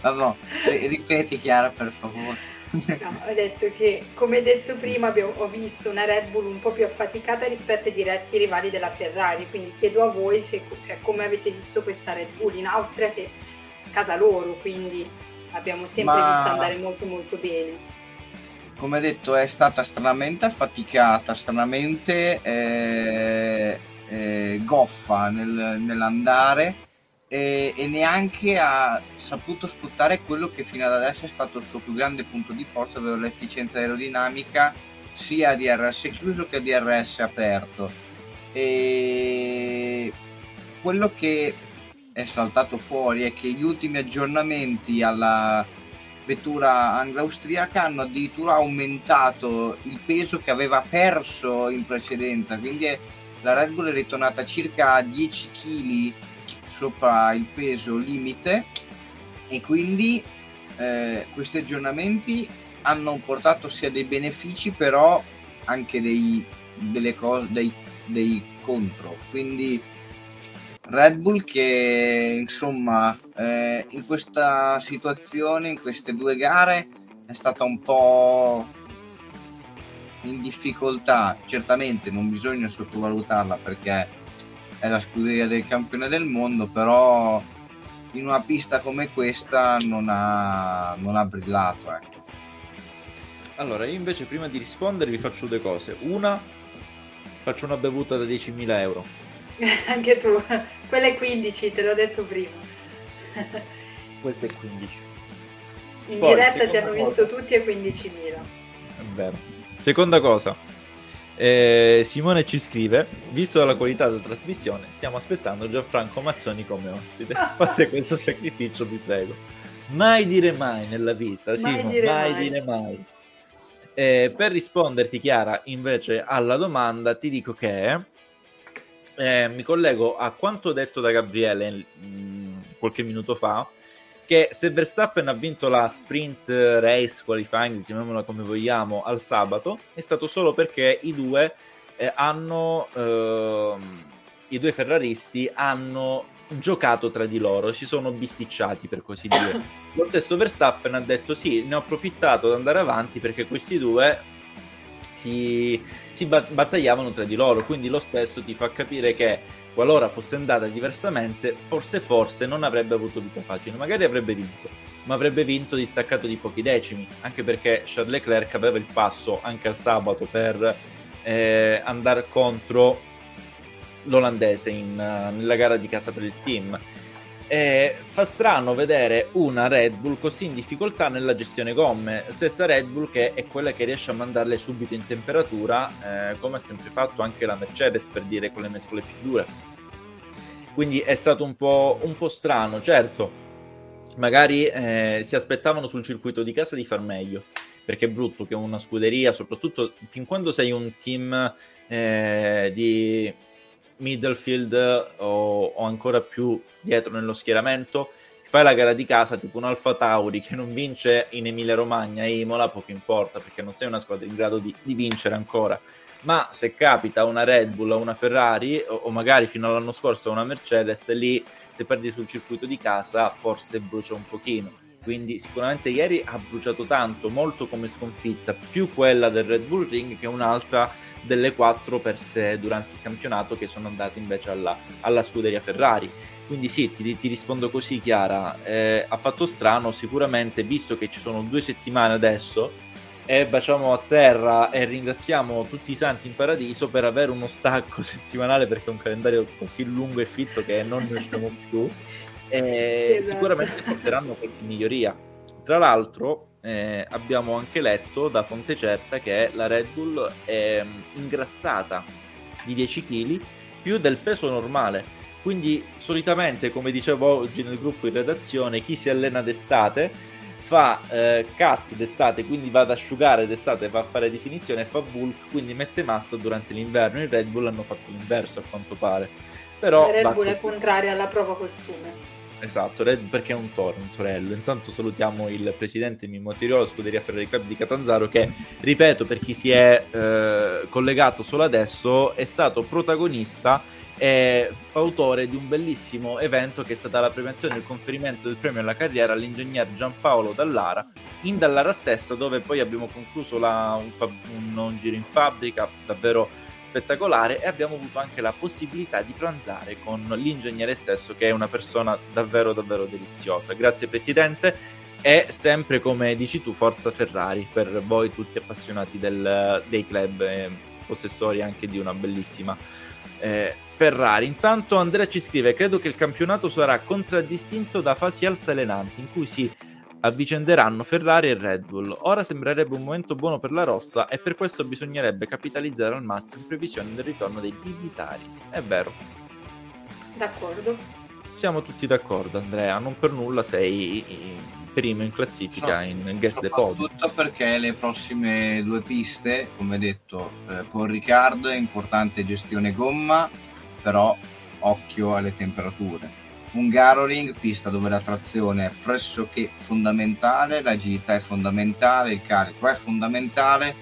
Vabbè, ri- ripeti Chiara per favore. No, ho detto che, come detto prima, abbiamo- ho visto una Red Bull un po' più affaticata rispetto ai diretti rivali della Ferrari, quindi chiedo a voi se, cioè, come avete visto questa Red Bull in Austria, che è casa loro, quindi l'abbiamo sempre Ma- vista andare molto molto bene. Come detto è stata stranamente affaticata, stranamente eh, eh, goffa nel- nell'andare e, e neanche ha saputo sfruttare quello che fino ad adesso è stato il suo più grande punto di forza, ovvero l'efficienza aerodinamica sia di DRS chiuso che DRS aperto. E quello che è saltato fuori è che gli ultimi aggiornamenti alla vettura anglo-austriaca hanno addirittura aumentato il peso che aveva perso in precedenza, quindi è- la Red Bull è ritornata circa a 10 kg sopra il peso limite e quindi eh, questi aggiornamenti hanno portato sia dei benefici però anche dei, delle cose, dei, dei contro. Quindi Red Bull che insomma eh, in questa situazione, in queste due gare è stata un po' in difficoltà, certamente non bisogna sottovalutarla perché è la scuderia del campione del mondo, però in una pista come questa non ha, non ha brillato. Ecco. Allora, io invece prima di rispondere vi faccio due cose. Una, faccio una bevuta da 10.000 euro. Anche tu, quelle 15, te l'ho detto prima. Queste 15. In Poi, diretta ti hanno cosa... visto tutti a 15.000. È vero. Seconda cosa, eh, Simone ci scrive: Visto la qualità della trasmissione, stiamo aspettando Gianfranco Mazzoni come ospite. Fate questo sacrificio, vi prego. Mai dire mai nella vita, mai Simone, dire mai, mai dire mai. Eh, per risponderti, Chiara, invece alla domanda, ti dico che eh, mi collego a quanto detto da Gabriele mh, mm, qualche minuto fa che se Verstappen ha vinto la sprint race qualifying, chiamiamola come vogliamo, al sabato, è stato solo perché i due eh, hanno eh, i due ferraristi hanno giocato tra di loro, si sono bisticciati per così dire. Lo stesso Verstappen ha detto sì, ne ho approfittato ad andare avanti perché questi due si, si battagliavano tra di loro, quindi lo stesso ti fa capire che qualora fosse andata diversamente, forse forse non avrebbe avuto vita facile, magari avrebbe vinto, ma avrebbe vinto distaccato di pochi decimi, anche perché Charles Leclerc aveva il passo anche al sabato per eh, andare contro l'olandese in, nella gara di casa per il team. E fa strano vedere una Red Bull così in difficoltà nella gestione gomme, stessa Red Bull che è quella che riesce a mandarle subito in temperatura, eh, come ha sempre fatto anche la Mercedes per dire con le mescole più dure. Quindi è stato un po', un po strano, certo, magari eh, si aspettavano sul circuito di casa di far meglio, perché è brutto che una scuderia, soprattutto fin quando sei un team eh, di Middlefield o, o, ancora più dietro nello schieramento, fai la gara di casa tipo un Alfa Tauri che non vince in Emilia Romagna Imola, poco importa perché non sei una squadra in grado di, di vincere ancora ma se capita una Red Bull o una Ferrari o, o, magari fino all'anno scorso una Mercedes, lì se perdi sul circuito di casa forse brucia un pochino. Quindi sicuramente ieri ha bruciato tanto, molto come sconfitta, più quella del Red Bull Ring che un'altra delle quattro per sé durante il campionato che sono andate invece alla, alla scuderia Ferrari. Quindi sì, ti, ti rispondo così Chiara, eh, ha fatto strano sicuramente visto che ci sono due settimane adesso e baciamo a terra e ringraziamo tutti i santi in paradiso per avere uno stacco settimanale perché è un calendario così lungo e fitto che non ne usciamo più e esatto. sicuramente porteranno qualche miglioria tra l'altro eh, abbiamo anche letto da fonte certa che la Red Bull è mm, ingrassata di 10 kg più del peso normale quindi solitamente come dicevo oggi nel gruppo in redazione chi si allena d'estate fa eh, cut d'estate, quindi va ad asciugare d'estate, va a fare definizione fa bulk, quindi mette massa durante l'inverno. Il Red Bull hanno fatto l'inverso a quanto pare. Però Red Bull è contraria alla prova costume. Esatto, Red perché è un toro, un torello. Intanto salutiamo il presidente Mimmo Tiriolo, scuderia Ferrari Club di Catanzaro, che, ripeto, per chi si è eh, collegato solo adesso, è stato protagonista è autore di un bellissimo evento che è stata la premiazione e il conferimento del premio alla carriera all'ingegner Giampaolo Dallara in Dallara stessa dove poi abbiamo concluso la, un, un, un giro in fabbrica davvero spettacolare e abbiamo avuto anche la possibilità di pranzare con l'ingegnere stesso che è una persona davvero davvero deliziosa grazie presidente e sempre come dici tu Forza Ferrari per voi tutti appassionati del, dei club e possessori anche di una bellissima eh, Ferrari. Intanto Andrea ci scrive: Credo che il campionato sarà contraddistinto da fasi altalenanti in cui si avvicenderanno Ferrari e Red Bull. Ora sembrerebbe un momento buono per la rossa e per questo bisognerebbe capitalizzare al massimo in previsione del ritorno dei bibitari. È vero. D'accordo. Siamo tutti d'accordo, Andrea. Non per nulla sei primo in classifica no, in guest the pod. Soprattutto perché le prossime due piste, come detto, eh, con Riccardo è importante gestione gomma però occhio alle temperature. Un Garoling, pista dove la trazione è pressoché fondamentale, l'agilità è fondamentale, il carico è fondamentale,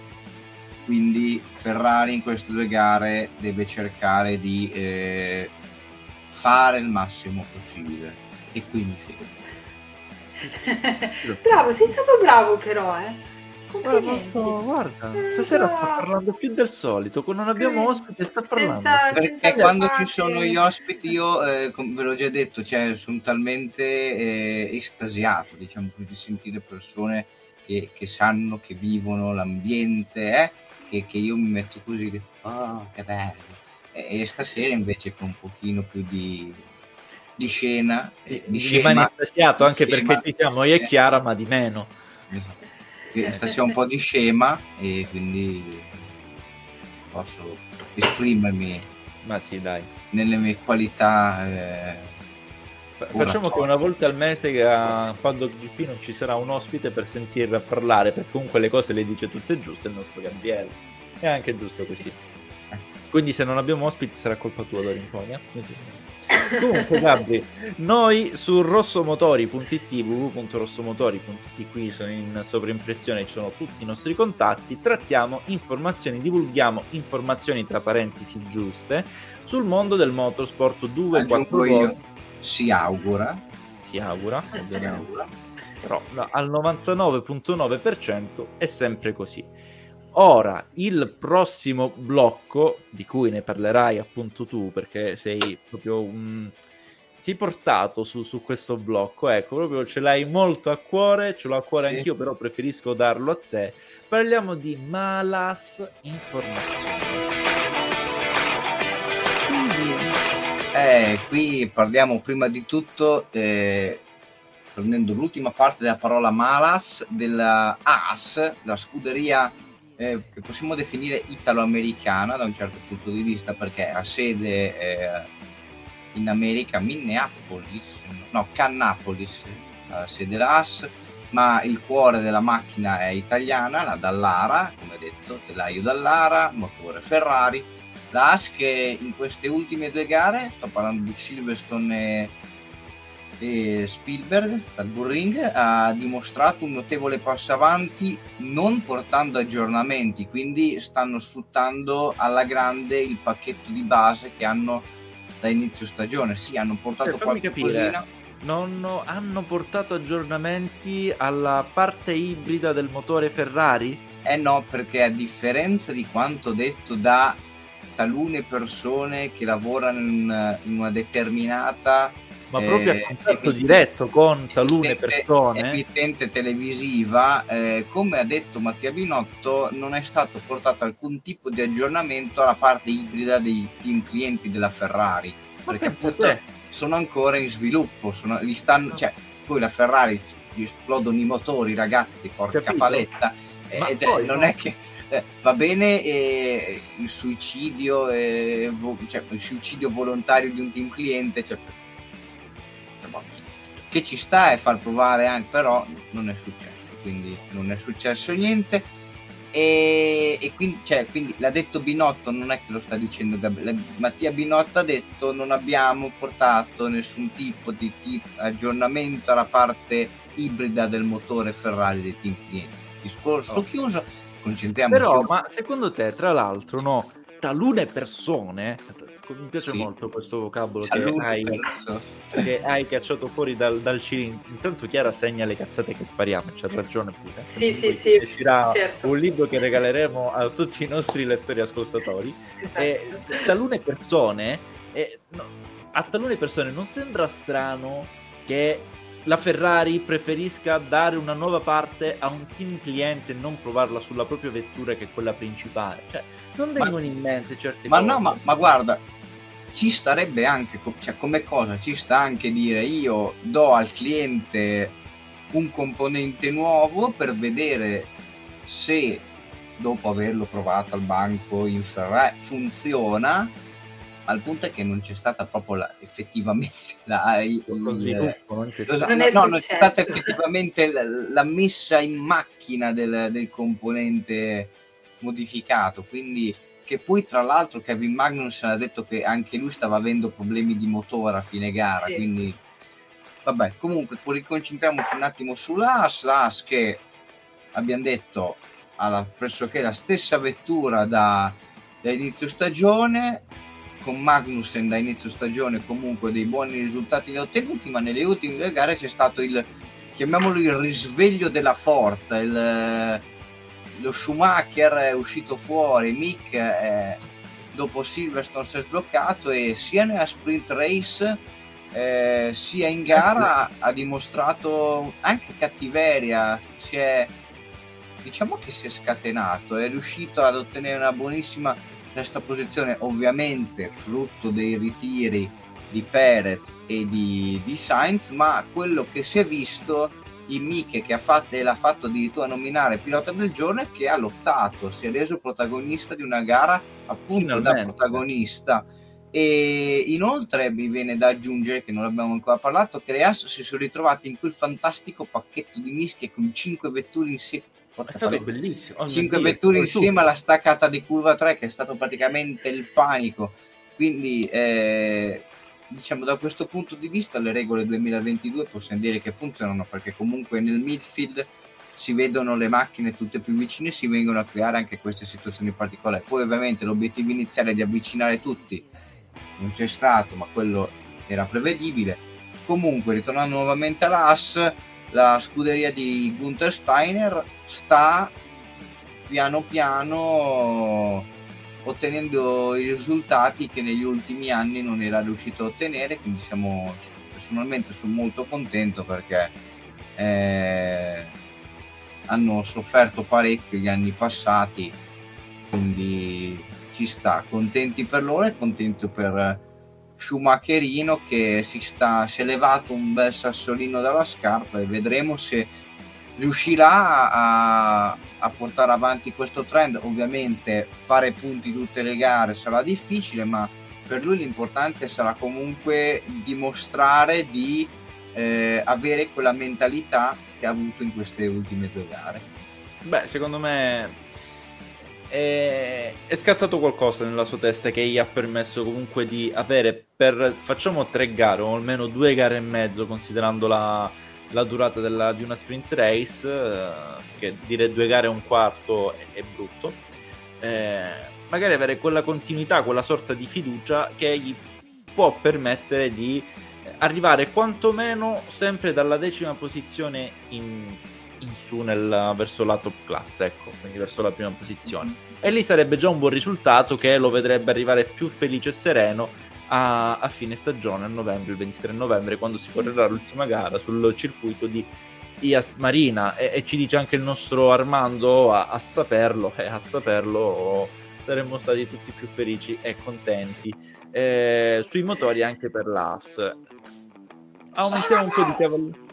quindi Ferrari in queste due gare deve cercare di eh, fare il massimo possibile. E quindi bravo, sei stato bravo però, eh. Guarda, guarda, stasera sta parlando più del solito, quando non abbiamo ospiti sta parlando. Senza, Perché senza quando ci sono gli ospiti io, eh, ve l'ho già detto, cioè, sono talmente eh, estasiato, diciamo di sentire persone che, che, sanno, che vivono l'ambiente, eh, che, che, io mi metto così, che, oh, che bello. E, e stasera invece con un pochino più di, di scena, di, di scema, estasiato anche scema, perché ti siamo io e Chiara, ma di meno. Esatto stasera un po' di scema e quindi posso esprimermi ma sì dai. nelle mie qualità eh, facciamo che una volta al mese a Paddock GP non ci sarà un ospite per sentir parlare perché comunque le cose le dice tutte giuste il nostro Gabriele. È anche giusto così. Eh. quindi se non abbiamo ospiti sarà colpa tua Dorinconia Comunque, Gabri, noi su rossomotori.it, www.rossomotori.it, qui sono in sovraimpressione, ci sono tutti i nostri contatti, trattiamo informazioni, divulghiamo informazioni tra parentesi giuste sul mondo del motorsport 2 4 io, si augura. Si augura, però no, al 99.9% è sempre così. Ora, il prossimo blocco, di cui ne parlerai appunto tu, perché sei proprio un... sei portato su, su questo blocco, ecco, proprio ce l'hai molto a cuore, ce l'ho a cuore sì. anch'io, però preferisco darlo a te. Parliamo di Malas Informazioni. Eh, qui parliamo prima di tutto, eh, prendendo l'ultima parte della parola Malas, della AS, la scuderia eh, che possiamo definire italo-americana da un certo punto di vista perché ha sede eh, in America, Minneapolis, no, Cannapolis, la sede l'AS, ma il cuore della macchina è italiana, la Dallara, come detto, telaio Dallara, motore Ferrari. La AS che in queste ultime due gare, sto parlando di Silverstone e e Spielberg dal Burring ha dimostrato un notevole passo avanti non portando aggiornamenti quindi stanno sfruttando alla grande il pacchetto di base che hanno da inizio stagione. Sì hanno portato per qualche capire. non hanno portato aggiornamenti alla parte ibrida del motore Ferrari? Eh no, perché a differenza di quanto detto da talune persone che lavorano in, in una determinata ma proprio a eh, contatto diretto con talune persone. Emittente televisiva, eh, come ha detto Mattia Binotto, non è stato portato alcun tipo di aggiornamento alla parte ibrida dei team clienti della Ferrari. Ma perché appunto sono ancora in sviluppo, sono, stanno, cioè, poi la Ferrari gli esplodono i motori, ragazzi, porca Capito. paletta. Eh, cioè, non no. è che eh, va bene eh, il suicidio, eh, vo- cioè, il suicidio volontario di un team cliente, cioè, che ci sta e far provare anche, però non è successo, quindi non è successo niente. E, e quindi, cioè, quindi, l'ha detto Binotto, non è che lo sta dicendo Gabriele. Mattia Binotto ha detto non abbiamo portato nessun tipo di tipo, aggiornamento alla parte ibrida del motore Ferrari dei team clienti. Discorso oh. chiuso, concentriamoci. Però, ma secondo te, tra l'altro, no, talune persone mi piace sì. molto questo vocabolo che hai, che hai, cacciato fuori dal, dal cilindro. Intanto Chiara segna le cazzate che spariamo, c'è ragione pure. Sì, sì, sì. Uscirà certo. un libro che regaleremo a tutti i nostri lettori ascoltatori. Esatto. E talune persone, e, no, a talune persone non sembra strano che la Ferrari preferisca dare una nuova parte a un team cliente e non provarla sulla propria vettura che è quella principale. Cioè, non vengono ma, in mente certe ma cose. No, ma, ma guarda, ci starebbe anche, cioè come cosa, ci sta anche dire io do al cliente un componente nuovo per vedere se dopo averlo provato al banco in Ferrari funziona al punto è che non c'è stata proprio la, effettivamente la, il, lo sviluppo, non c'è. Non, no, non c'è stata effettivamente la, la, messa in macchina del, del componente modificato quindi che poi tra l'altro Kevin Magnussen ha detto che anche lui stava avendo problemi di motore a fine gara, sì. quindi vabbè, comunque riconcentriamoci un attimo sull'AS, l'AS che abbiamo detto ha pressoché la stessa vettura da, da inizio stagione, con Magnussen da inizio stagione comunque dei buoni risultati ottenuti, ma nelle ultime due gare c'è stato il, chiamiamolo il risveglio della forza, il, lo Schumacher è uscito fuori, Mick è, dopo Silverstone si è sbloccato e sia nella sprint race eh, sia in gara ha dimostrato anche cattiveria, si è, diciamo che si è scatenato, è riuscito ad ottenere una buonissima sesta posizione, ovviamente frutto dei ritiri di Perez e di, di Sainz, ma quello che si è visto in Miche che ha fatto, l'ha fatto addirittura nominare pilota del giorno e che ha lottato, si è reso protagonista di una gara appunto Finalmente. da protagonista e inoltre mi viene da aggiungere, che non abbiamo ancora parlato, che le AS si sono ritrovate in quel fantastico pacchetto di mischie con 5 vetture insieme. È stato bellissimo. Oh 5 vetture insieme alla staccata di curva 3 che è stato praticamente il panico. Quindi eh, diciamo da questo punto di vista le regole 2022 possiamo dire che funzionano perché comunque nel midfield si vedono le macchine tutte più vicine e si vengono a creare anche queste situazioni particolari. Poi ovviamente l'obiettivo iniziale è di avvicinare tutti non c'è stato, ma quello era prevedibile. Comunque, ritornando nuovamente all'AS, la scuderia di Gunther Steiner sta piano piano ottenendo i risultati che negli ultimi anni non era riuscito a ottenere, quindi siamo personalmente sono molto contento perché eh, hanno sofferto parecchio gli anni passati, quindi ci sta, contenti per loro e contento per Schumacherino che si, sta, si è levato un bel sassolino dalla scarpa e vedremo se riuscirà a, a, portare avanti questo trend. Ovviamente fare punti tutte le gare sarà difficile, ma per lui l'importante sarà comunque dimostrare di eh, avere quella mentalità che ha avuto in queste ultime due gare. Beh, secondo me è, è, scattato qualcosa nella sua testa che gli ha permesso comunque di avere per facciamo tre gare o almeno due gare e mezzo considerando la, la durata della, di una sprint race eh, che dire due gare e un quarto è, è brutto eh, magari avere quella continuità quella sorta di fiducia che gli può permettere di arrivare quantomeno sempre dalla decima posizione in, in su nel, verso la top class, ecco, quindi verso la prima posizione. E lì sarebbe già un buon risultato che lo vedrebbe arrivare più felice e sereno a, a fine stagione, a novembre, il 23 novembre, quando si correrà l'ultima gara sul circuito di IAS Marina. E, e ci dice anche il nostro Armando a, a saperlo, e a saperlo saremmo stati tutti più felici e contenti. Eh, sui motori anche per l'AS. Aumentiamo un po' di cavalli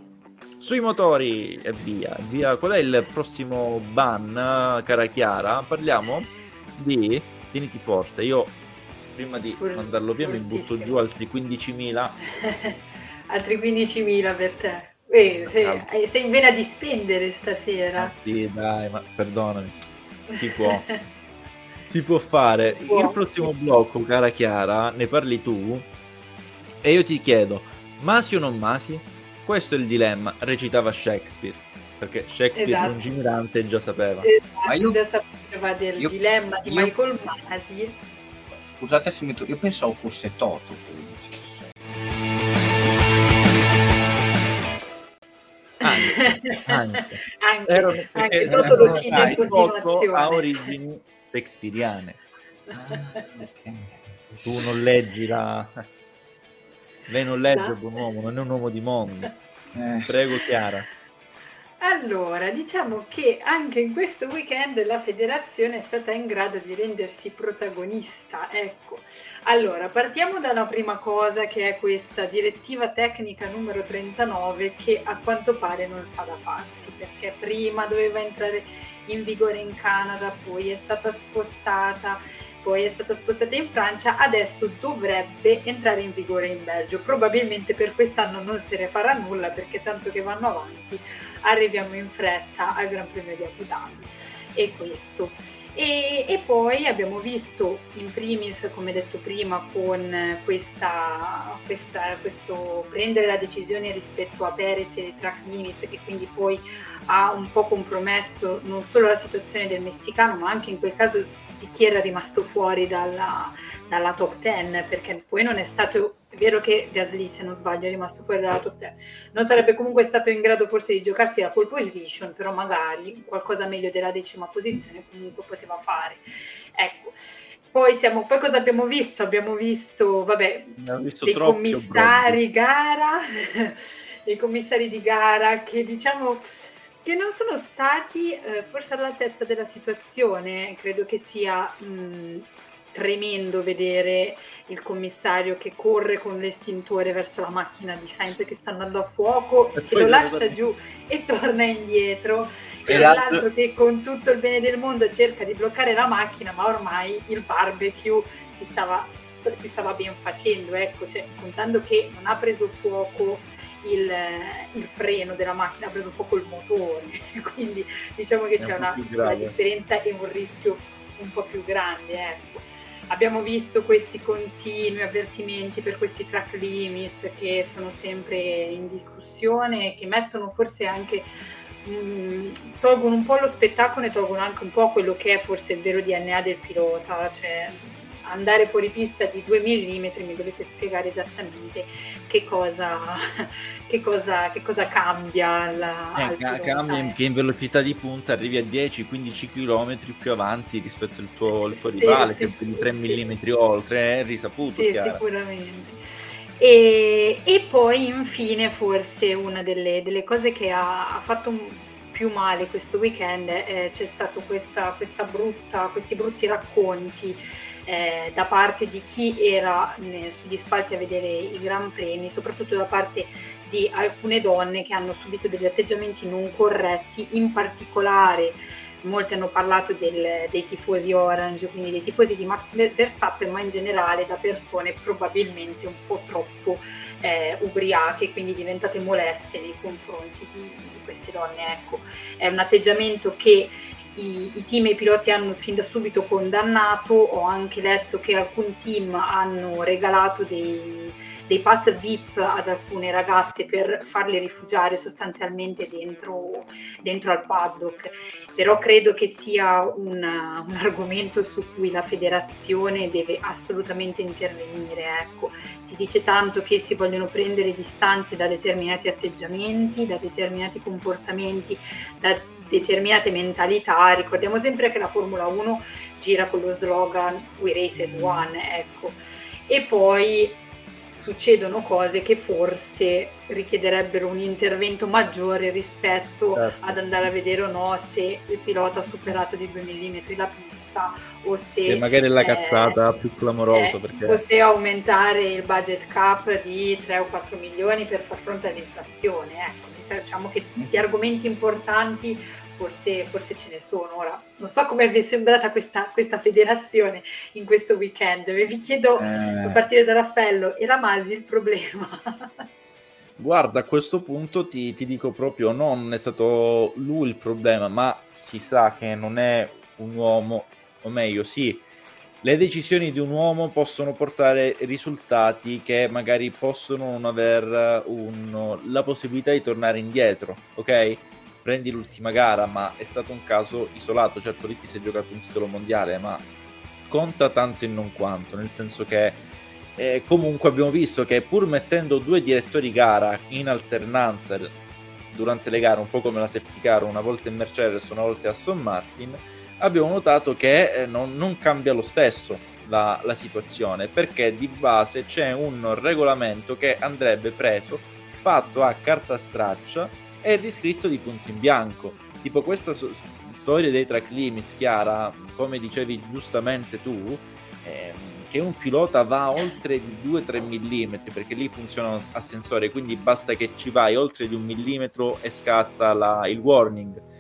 sui motori e via, via. Qual è il prossimo ban, cara Chiara? Parliamo di... Tieniti forte, io prima di For- mandarlo via mi butto giù altri 15.000. altri 15.000 per te. Eh, sei, sei, in vena di spendere stasera. Ah, sì, dai, ma perdonami. Si può. si può fare. Può. Il prossimo blocco, cara Chiara, ne parli tu. E io ti chiedo, masi o non masi? Questo è il dilemma, recitava Shakespeare, perché Shakespeare esatto. lungimirante già sapeva. Esatto, Ma io... già sapeva del io... dilemma di io... Michael Masi. Scusate se mi io pensavo fosse Toto. Anche, anche. anche, Ero, anche Toto lo cita in continuazione. ha origini shakespeariane. Ah, okay. Tu non leggi la lei non legge buon uomo, non è un uomo di mondo. Eh. Prego Chiara. Allora, diciamo che anche in questo weekend la federazione è stata in grado di rendersi protagonista. Ecco, allora partiamo dalla prima cosa che è questa direttiva tecnica numero 39 che a quanto pare non sa da farsi perché prima doveva entrare in vigore in Canada, poi è stata spostata poi è stata spostata in Francia, adesso dovrebbe entrare in vigore in Belgio. Probabilmente per quest'anno non se ne farà nulla perché tanto che vanno avanti arriviamo in fretta al Gran Premio di Abu Dhabi. è questo. E, e, poi abbiamo visto in primis, come detto prima, con questa, questa, questo prendere la decisione rispetto a Perez e track limits, che quindi poi ha un po' compromesso non solo la situazione del messicano, ma anche in quel caso di chi era rimasto fuori dalla, dalla top 10, perché poi non è stato vero che Gasly, se non sbaglio, è rimasto fuori dalla top 10. Non sarebbe comunque stato in grado forse di giocarsi la pole position, però magari qualcosa meglio della decima posizione comunque poteva fare. Ecco. Poi, siamo, poi cosa abbiamo visto? Abbiamo visto, vabbè, visto dei commissari gara, dei commissari di gara che diciamo che non sono stati eh, forse all'altezza della situazione. Credo che sia mh, tremendo vedere il commissario che corre con l'estintore verso la macchina di Sainz che sta andando a fuoco, e che lo lascia giù e torna indietro. E, e l'altro che con tutto il bene del mondo cerca di bloccare la macchina, ma ormai il barbecue si stava, si stava ben facendo, ecco, cioè, contando che non ha preso fuoco il, il, freno della macchina, ha preso fuoco il motore, quindi diciamo che È c'è un una, una differenza e un rischio un po' più grande. Ecco abbiamo visto questi continui avvertimenti per questi track limits che sono sempre in discussione che mettono forse anche mm, tolgono un po' lo spettacolo e tolgono anche un po' quello che è forse il vero DNA del pilota, cioè andare fuori pista di 2 mm mi dovete spiegare esattamente che cosa, che cosa, che cosa cambia. La, eh, ca- cambia in, che in velocità di punta arrivi a 10-15 km più avanti rispetto al tuo, al tuo sì, rivale, sì, che è di 3 sì. mm oltre, è risaputo. Sì, chiaro. sicuramente. E, e, poi infine forse una delle, delle cose che ha, ha fatto un, più male questo weekend eh, c'è stato questa, questa brutta, questi brutti racconti eh, da parte di chi era eh, sugli spalti a vedere i Gran Premi, soprattutto da parte di alcune donne che hanno subito degli atteggiamenti non corretti, in particolare molti hanno parlato del, dei tifosi orange, quindi dei tifosi di Max Verstappen, ma in generale da persone probabilmente un po' troppo eh, ubriache, quindi diventate moleste nei confronti di, di queste donne. Ecco, è un atteggiamento che i, i, team e i piloti hanno fin da subito condannato, ho anche letto che alcuni team hanno regalato dei, dei pass VIP ad alcune ragazze per farle rifugiare sostanzialmente dentro, dentro al paddock, però credo che sia una, un argomento su cui la federazione deve assolutamente intervenire. Ecco. Si dice tanto che si vogliono prendere distanze da determinati atteggiamenti, da determinati comportamenti, da determinate mentalità. Ricordiamo sempre che la Formula 1 gira con lo slogan We Race as One, ecco. E poi succedono cose che forse richiederebbero un intervento maggiore rispetto certo. ad andare a vedere o no se il pilota ha superato di 2 mm la pista o se e magari la cazzata eh, più clamorosa eh, perché... o se aumentare il budget cap di 3 o 4 milioni per far fronte all'inflazione ecco diciamo che di argomenti importanti forse, forse, ce ne sono. Ora, non so come vi è sembrata questa, questa federazione in questo weekend. Vi chiedo, eh... a partire da Raffaello, era Masi il problema? Guarda, a questo punto ti, ti, dico proprio, no, non è stato lui il problema, ma si sa che non è un uomo, o meglio, sì, le decisioni di un uomo possono portare risultati che magari possono non aver un, la possibilità di tornare indietro, ok? prendi l'ultima gara, ma è stato un caso isolato. Certo, lì ti sei giocato un titolo mondiale, ma conta tanto e non quanto, nel senso che eh, comunque abbiamo visto che pur mettendo due direttori gara in alternanza durante le gare, un po' come la safety car, una volta in Mercedes, una volta in Aston Martin, abbiamo notato che eh, non, non, cambia lo stesso la, la situazione, perché di base c'è un regolamento che andrebbe preso, fatto a carta straccia, è riscritto di punto in bianco. Tipo questa so- storia dei track limits, Chiara, come dicevi giustamente tu, ehm, che un pilota va oltre di 2-3 mm, perché lì funzionano a sensore, quindi basta che ci vai oltre di un millimetro e scatta la, il warning,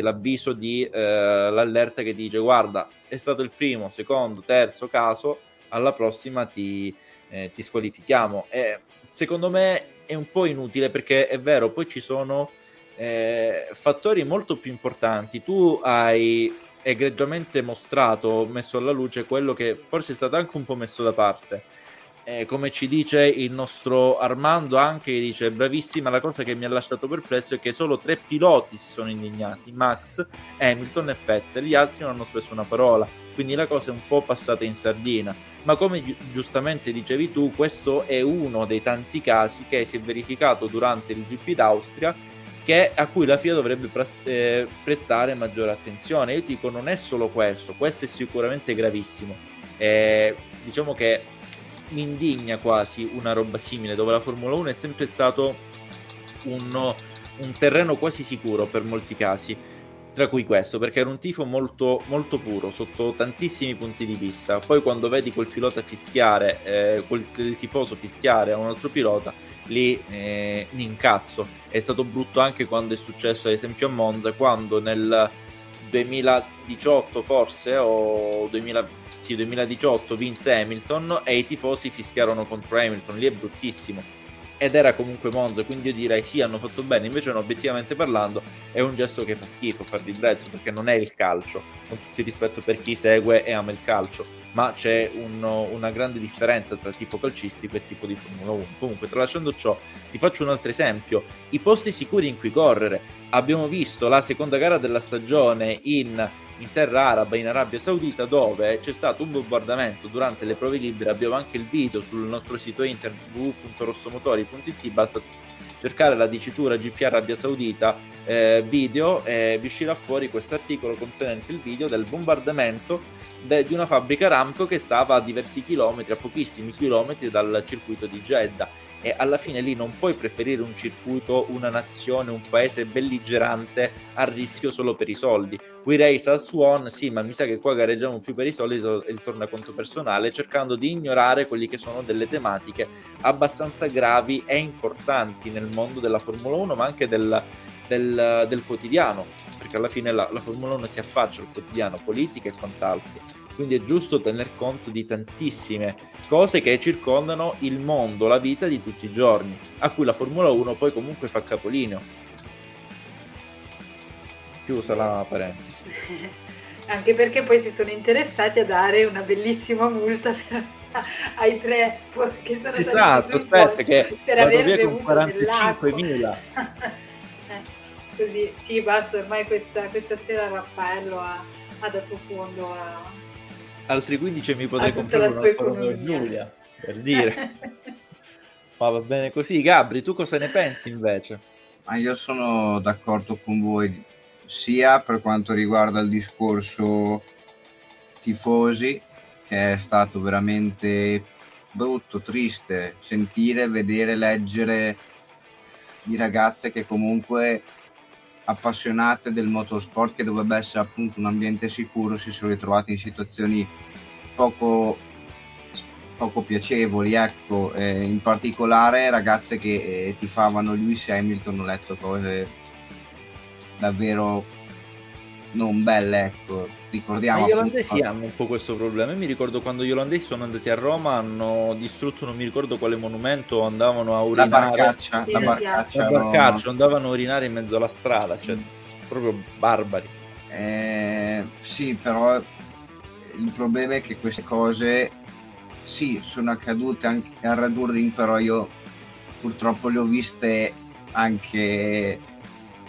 l'avviso di eh, l'allerta che dice guarda è stato il primo, secondo, terzo caso, alla prossima ti, eh, ti squalifichiamo. E secondo me è un po' inutile perché è vero, poi ci sono eh, fattori molto più importanti. Tu hai egregiamente mostrato, messo alla luce quello che forse è stato anche un po' messo da parte eh, come ci dice il nostro Armando anche dice bravissima la cosa che mi ha lasciato perplesso è che solo tre piloti si sono indignati Max, Hamilton e Vettel gli altri non hanno speso una parola quindi la cosa è un po' passata in sardina. Ma come gi- giustamente dicevi tu questo è uno dei tanti casi che si è verificato durante il GP d'Austria che, a cui la FIA dovrebbe eh, prestare maggiore attenzione. Io dico non è solo questo questo è sicuramente gravissimo. Eh, diciamo che mi indigna quasi una roba simile, dove la Formula 1 è sempre stato un, un terreno quasi sicuro per molti casi, tra cui questo, perché era un tifo molto, molto puro sotto tantissimi punti di vista. Poi quando vedi quel pilota fischiare, eh, quel, il tifoso fischiare a un altro pilota, lì eh, mi incazzo. È stato brutto anche quando è successo, ad esempio, a Monza, quando nel 2018 forse o 2020 sì, 2018 vinse Hamilton e i tifosi fischiarono contro Hamilton, lì è bruttissimo. Ed era comunque Monza, quindi io direi sì, hanno fatto bene, invece no, obiettivamente parlando è un gesto che fa schifo far di brezzo perché non è il calcio, con tutto il rispetto per chi segue e ama il calcio, ma c'è un, una grande differenza tra tifo calcistico e tifo di Formula 1. Comunque, tralasciando ciò, ti faccio un altro esempio, i posti sicuri in cui correre. Abbiamo visto la seconda gara della stagione in in terra araba, in Arabia Saudita, dove c'è stato un bombardamento durante le prove libere. Abbiamo anche il video sul nostro sito internet www.rossomotori.it. Basta cercare la dicitura GP Arabia Saudita eh, video e vi uscirà fuori questo articolo contenente il video del bombardamento de- di una fabbrica Ramco che stava a diversi chilometri, a pochissimi chilometri dal circuito di Jeddah e alla fine lì non puoi preferire un circuito, una nazione, un paese belligerante a rischio solo per i soldi. We race as one, sì, ma mi sa che qua gareggiamo più per i soldi e il tornaconto personale, cercando di ignorare quelli che sono delle tematiche abbastanza gravi e importanti nel mondo della Formula 1, ma anche del, del, del quotidiano, perché alla fine la, la Formula 1 si affaccia al quotidiano, politica e quant'altro quindi è giusto tener conto di tantissime cose che circondano il mondo, la vita di tutti i giorni, a cui la Formula 1 poi comunque fa capolineo. Chiusa la parentesi. Anche perché poi si sono interessati a dare una bellissima multa per, ai tre che sono esatto, aspetta che per aver con 45.000 eh, così sì basta ormai questa, questa sera Raffaello ha, ha dato fondo a, altri 15 mi potrei comprare una Romeo Giulia, per dire. Ma va bene così. Gabri, tu cosa ne pensi invece? Ma io sono d'accordo con voi sia per quanto riguarda il discorso tifosi, che è stato veramente brutto, triste sentire, vedere, leggere di ragazze che comunque appassionate del motorsport che dovrebbe essere appunto un ambiente sicuro si sono ritrovate in situazioni poco, poco piacevoli ecco. Eh, in particolare ragazze che eh, tifavano Lewis Hamilton ho letto cose davvero non belle ecco ricordiamo gli olandesi hanno un po' questo problema. Io mi ricordo quando gli olandesi sono andati a Roma, hanno distrutto non mi ricordo quale monumento, andavano a urinare. La barcaccia, la barcaccia, la barcaccia andavano a urinare in mezzo alla strada, cioè mm. proprio barbari. Eh, sì, però il problema è che queste cose sì, sono accadute anche a Radurring, però io purtroppo le ho viste anche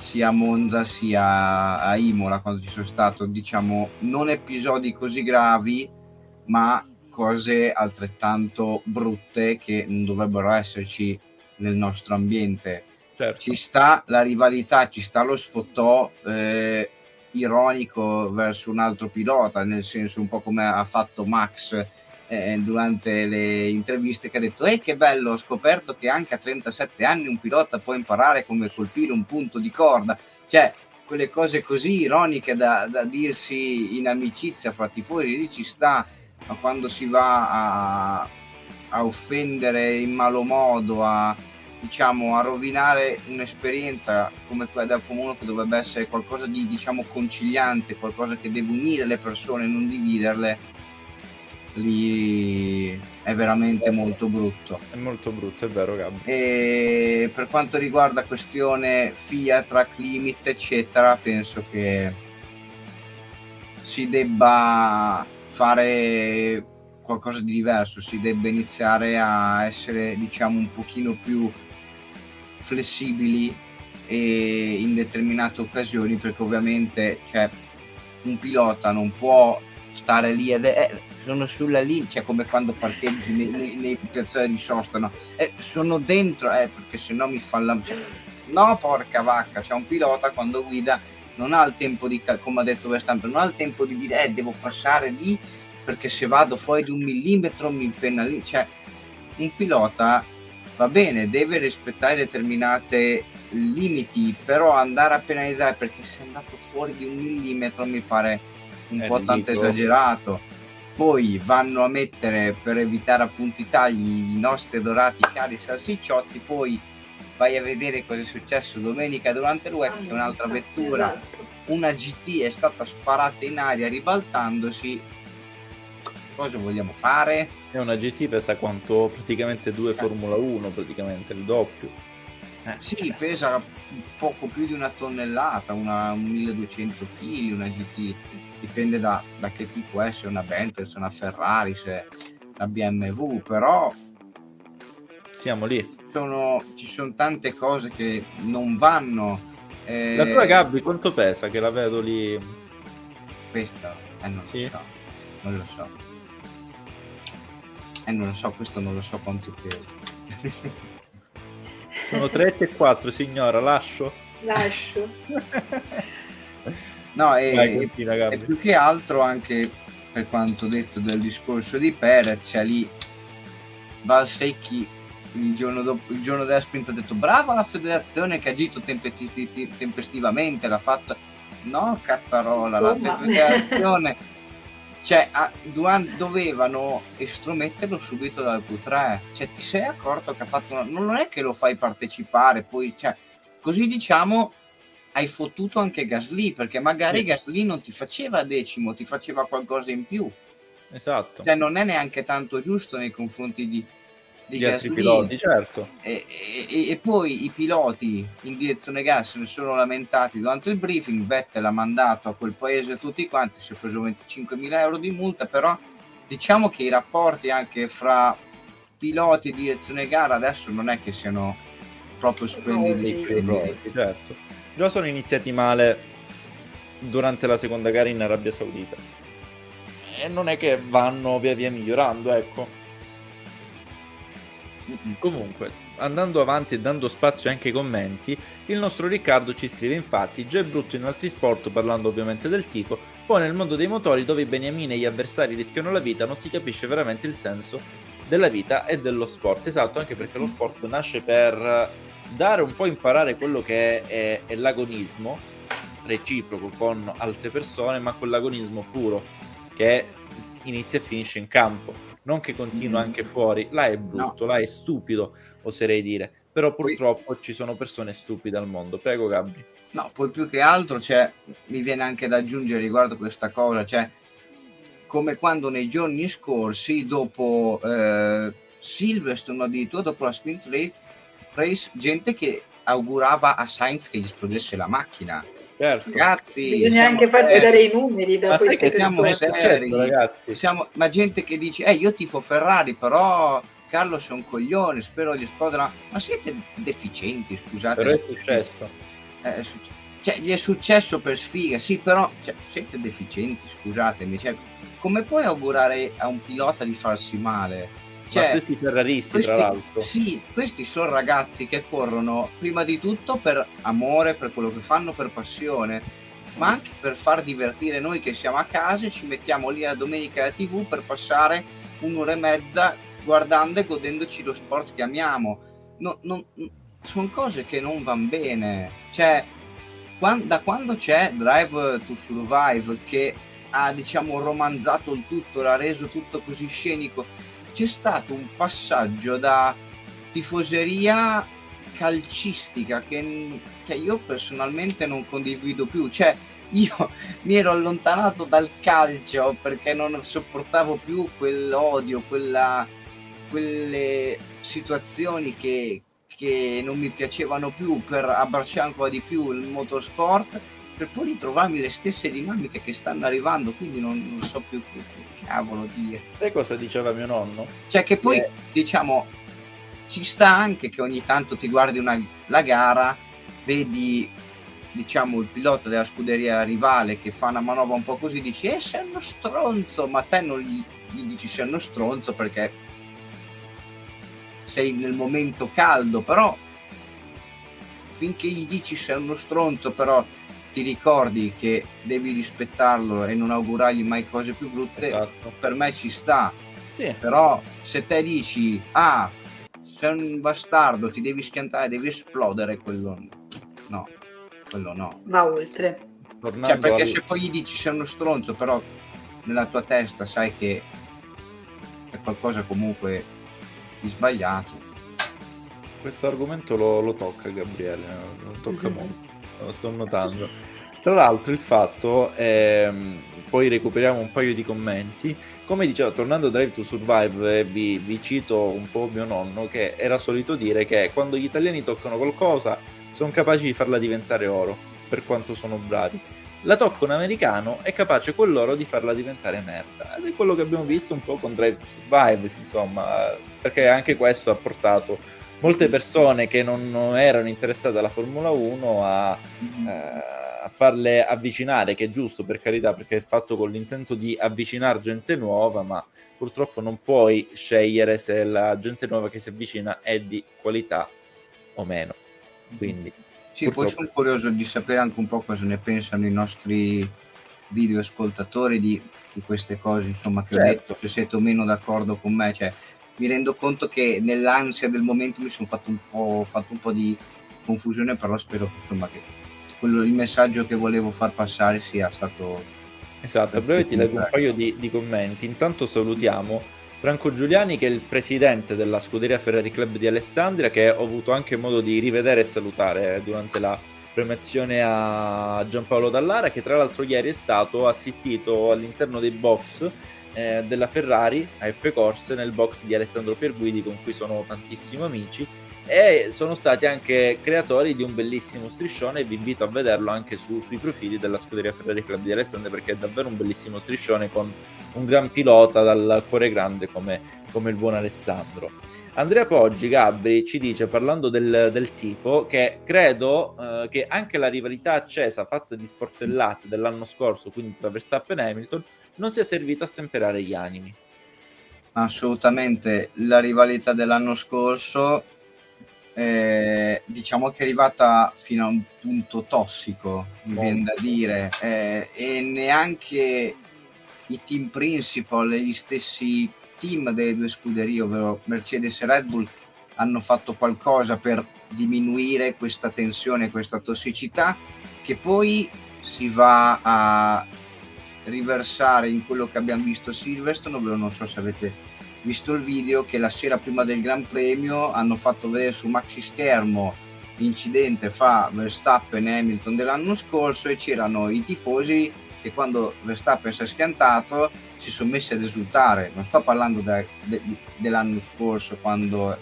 sia a Monza sia a Imola quando ci sono stato, diciamo, non episodi così gravi, ma cose altrettanto brutte che non dovrebbero esserci nel nostro ambiente. Certo. Ci sta la rivalità, ci sta lo sfottò eh, ironico verso un altro pilota, nel senso un po' come ha fatto Max eh, durante le interviste che ha detto eh che bello ho scoperto che anche a 37 anni un pilota può imparare come colpire un punto di corda. Cioè quelle cose così ironiche da, da dirsi in amicizia fra tifosi lì ci sta ma quando si va a, a offendere in malo modo a diciamo a rovinare un'esperienza come quella del Formula 1 che dovrebbe essere qualcosa di diciamo conciliante qualcosa che deve unire le persone non dividerle lì è veramente molto brutto. È molto brutto, è vero Gabri. E per quanto riguarda questione FIA, track limits, eccetera, penso che si debba fare qualcosa di diverso, si debba iniziare a essere diciamo un pochino più flessibili e in determinate occasioni perché ovviamente cioè, un pilota non può stare lì ed è, sono sulla linea, cioè come quando parcheggi nei, nei, nei piazzali di sosta, no? eh, sono dentro, eh, perché se no mi fa la... Cioè, no, porca vacca, c'è un pilota quando guida non ha il tempo di, come ha detto Verstappen, non ha il tempo di dire, eh, devo passare lì perché se vado fuori di un millimetro mi penalizzo, cioè un pilota va bene, deve rispettare determinate limiti, però andare a penalizzare perché sei andato fuori di un millimetro mi pare un È po' tanto esagerato. Poi vanno a mettere per evitare appunto i tagli i nostri adorati cari salsicciotti, poi vai a vedere cosa è successo domenica durante il week, che un'altra vettura, esatto. una GT è stata sparata in aria ribaltandosi. Cosa vogliamo fare? È una GT pesa quanto praticamente due Formula 1, praticamente il doppio. Eh, sì, pesa poco più di una tonnellata, una, un 1200 kg, una GT, dipende da, da, che tipo è, se è una Bentley, se è una Ferrari, se una BMW, però siamo lì. Sono, ci sono tante cose che non vanno. Eh... La tua Gabby quanto pesa che la vedo lì? Questa? Eh non sì. lo so, non lo so. Eh non lo so, questo non lo so quanto pesa. Sono 3 e 4, signora, lascio? Lascio. no, e, Vai, e, più che altro anche per quanto detto del discorso di Perez, cioè lì Valsecchi il giorno, dopo, il giorno della sprint ha detto brava la federazione che ha agito tempestivamente, l'ha fatto... No, cazzarola, Insomma. la federazione cioè a, dovevano estrometterlo subito dal Q3 cioè ti sei accorto che ha fatto una, non è che lo fai partecipare poi cioè così diciamo hai fottuto anche Gasly perché magari sì. Gasly non ti faceva decimo ti faceva qualcosa in più. Esatto. Cioè non è neanche tanto giusto nei confronti di, di gli altri piloti, certo. E, e, e, poi i piloti in direzione gas ne sono lamentati durante il briefing. Vettel ha mandato a quel paese tutti quanti, si è preso 25.000 euro di multa, però diciamo che i rapporti anche fra piloti e direzione gara adesso non è che siano proprio splendidi. certo. Già sono iniziati male durante la seconda gara in Arabia Saudita. E non è che vanno via via migliorando, ecco Comunque, andando avanti e dando spazio anche ai commenti, il nostro Riccardo ci scrive infatti già è brutto in altri sport, parlando ovviamente del tifo, poi nel mondo dei motori dove i beniamini e gli avversari rischiano la vita non si capisce veramente il senso della vita e dello sport. Esatto, anche perché lo sport nasce per dare un po' imparare quello che è, è, è l'agonismo reciproco con altre persone, ma con l'agonismo puro, che inizia e finisce in campo non che continua mm. anche fuori, là è brutto, no. là è stupido, oserei dire, però purtroppo poi... ci sono persone stupide al mondo. Prego Gabri. No, poi più che altro cioè, mi viene anche da aggiungere riguardo questa cosa, cioè come quando nei giorni scorsi, dopo eh, Silverstone addirittura, dopo la sprint race, race, gente che augurava a Sainz che gli esplodesse la macchina Certo. Ragazzi, bisogna anche farsi seri. dare i numeri da queste siamo. Seri, certo, siamo, ma gente che dice, eh, io tifo Ferrari, però Carlos è un coglione, spero gli esplodano. Ma siete deficienti, scusate. Però è successo. Eh, è successo. Cioè, gli è successo per sfiga, sì, però cioè, siete deficienti, scusatemi. Cioè, come puoi augurare a un pilota di farsi male? Cioè, Ma stessi ferraristi, questi, tra l'altro. Sì, questi sono ragazzi che corrono prima di tutto per amore, per quello che fanno, per passione, ma anche per far divertire noi che siamo a casa e ci mettiamo lì a domenica alla tv per passare un'ora e mezza guardando e godendoci lo sport che amiamo. No, no, sono cose che non vanno bene. Cioè, quando, da quando c'è Drive to Survive che ha diciamo romanzato il tutto, l'ha reso tutto così scenico c'è stato un passaggio da tifoseria calcistica che, che io personalmente non condivido più. Cioè, io mi ero allontanato dal calcio perché non sopportavo più quell'odio, quella, quelle situazioni che, che non mi piacevano più per abbracciare ancora di più il motorsport per poi ritrovarmi le stesse dinamiche che stanno arrivando quindi non, non so più che, che, cavolo dire sai cosa diceva mio nonno? cioè che poi eh. diciamo ci sta anche che ogni tanto ti guardi una, la gara vedi diciamo il pilota della scuderia rivale che fa una manovra un po' così dici eh sei uno stronzo ma te non gli, gli dici sei uno stronzo perché sei nel momento caldo però finché gli dici sei uno stronzo però ti ricordi che devi rispettarlo e non augurargli mai cose più brutte esatto. per me ci sta sì. però se te dici ah sei un bastardo ti devi schiantare devi esplodere quello no quello no. Va oltre. Cioè, perché al... se poi gli dici sei uno stronzo, però nella tua testa sai che è qualcosa comunque di sbagliato. Questo argomento lo, lo tocca Gabriele, lo tocca mm-hmm. molto, lo sto notando. Tra l'altro il fatto, è, poi recuperiamo un paio di commenti, come diceva, tornando a Drive to Survive, vi, vi, cito un po' mio nonno che era solito dire che quando gli italiani toccano qualcosa sono capaci di farla diventare oro, per quanto sono bravi. La tocca un americano è capace con loro di farla diventare merda. Ed è quello che abbiamo visto un po' con Drive to Survive, insomma, perché anche questo ha portato molte persone che non erano interessate alla Formula 1 a, eh, a, farle avvicinare, che è giusto per carità, perché è fatto con l'intento di avvicinare gente nuova, ma purtroppo non puoi scegliere se la gente nuova che si avvicina è di qualità o meno. Quindi, sì, purtroppo... poi sono curioso di sapere anche un po' cosa ne pensano i nostri video ascoltatori di, di queste cose, insomma, che certo. ho detto, se siete o meno d'accordo con me, cioè, mi rendo conto che nell'ansia del momento mi sono fatto un po', fatto un po di confusione, però spero insomma, che quello, il messaggio che volevo far passare sia stato... Esatto, a breve ti leggo un paio di, di commenti. Intanto salutiamo Franco Giuliani che è il presidente della scuderia Ferrari Club di Alessandria che ho avuto anche modo di rivedere e salutare durante la premiazione a Giampaolo Dallara che tra l'altro ieri è stato assistito all'interno dei box eh, della Ferrari a F Corse nel box di Alessandro Pierguidi con cui sono tantissimi amici e sono stati anche creatori di un bellissimo striscione vi invito a vederlo anche su, sui profili della scuderia Ferrari Club di Alessandria perché è davvero un bellissimo striscione con un gran pilota dal cuore grande come, come il buon Alessandro. Andrea Poggi, Gabri, ci dice, parlando del, del tifo, che credo eh, che anche la rivalità accesa fatta di sportellate dell'anno scorso, quindi tra Verstappen e Hamilton, non sia servita a stemperare gli animi. Assolutamente, la rivalità dell'anno scorso eh, diciamo che è arrivata fino a un punto tossico, mi viene da dire, eh, e neanche i team principal e gli stessi team delle due scuderie, ovvero Mercedes e Red Bull, hanno fatto qualcosa per diminuire questa tensione, questa tossicità, che poi si va a riversare in quello che abbiamo visto a Silverstone, ovvero non so se avete visto il video che la sera prima del Gran Premio hanno fatto vedere su maxi schermo l'incidente fra Verstappen e Hamilton dell'anno scorso e c'erano i tifosi che quando Verstappen si è schiantato si sono messi ad esultare. Non sto parlando de, de, dell'anno scorso quando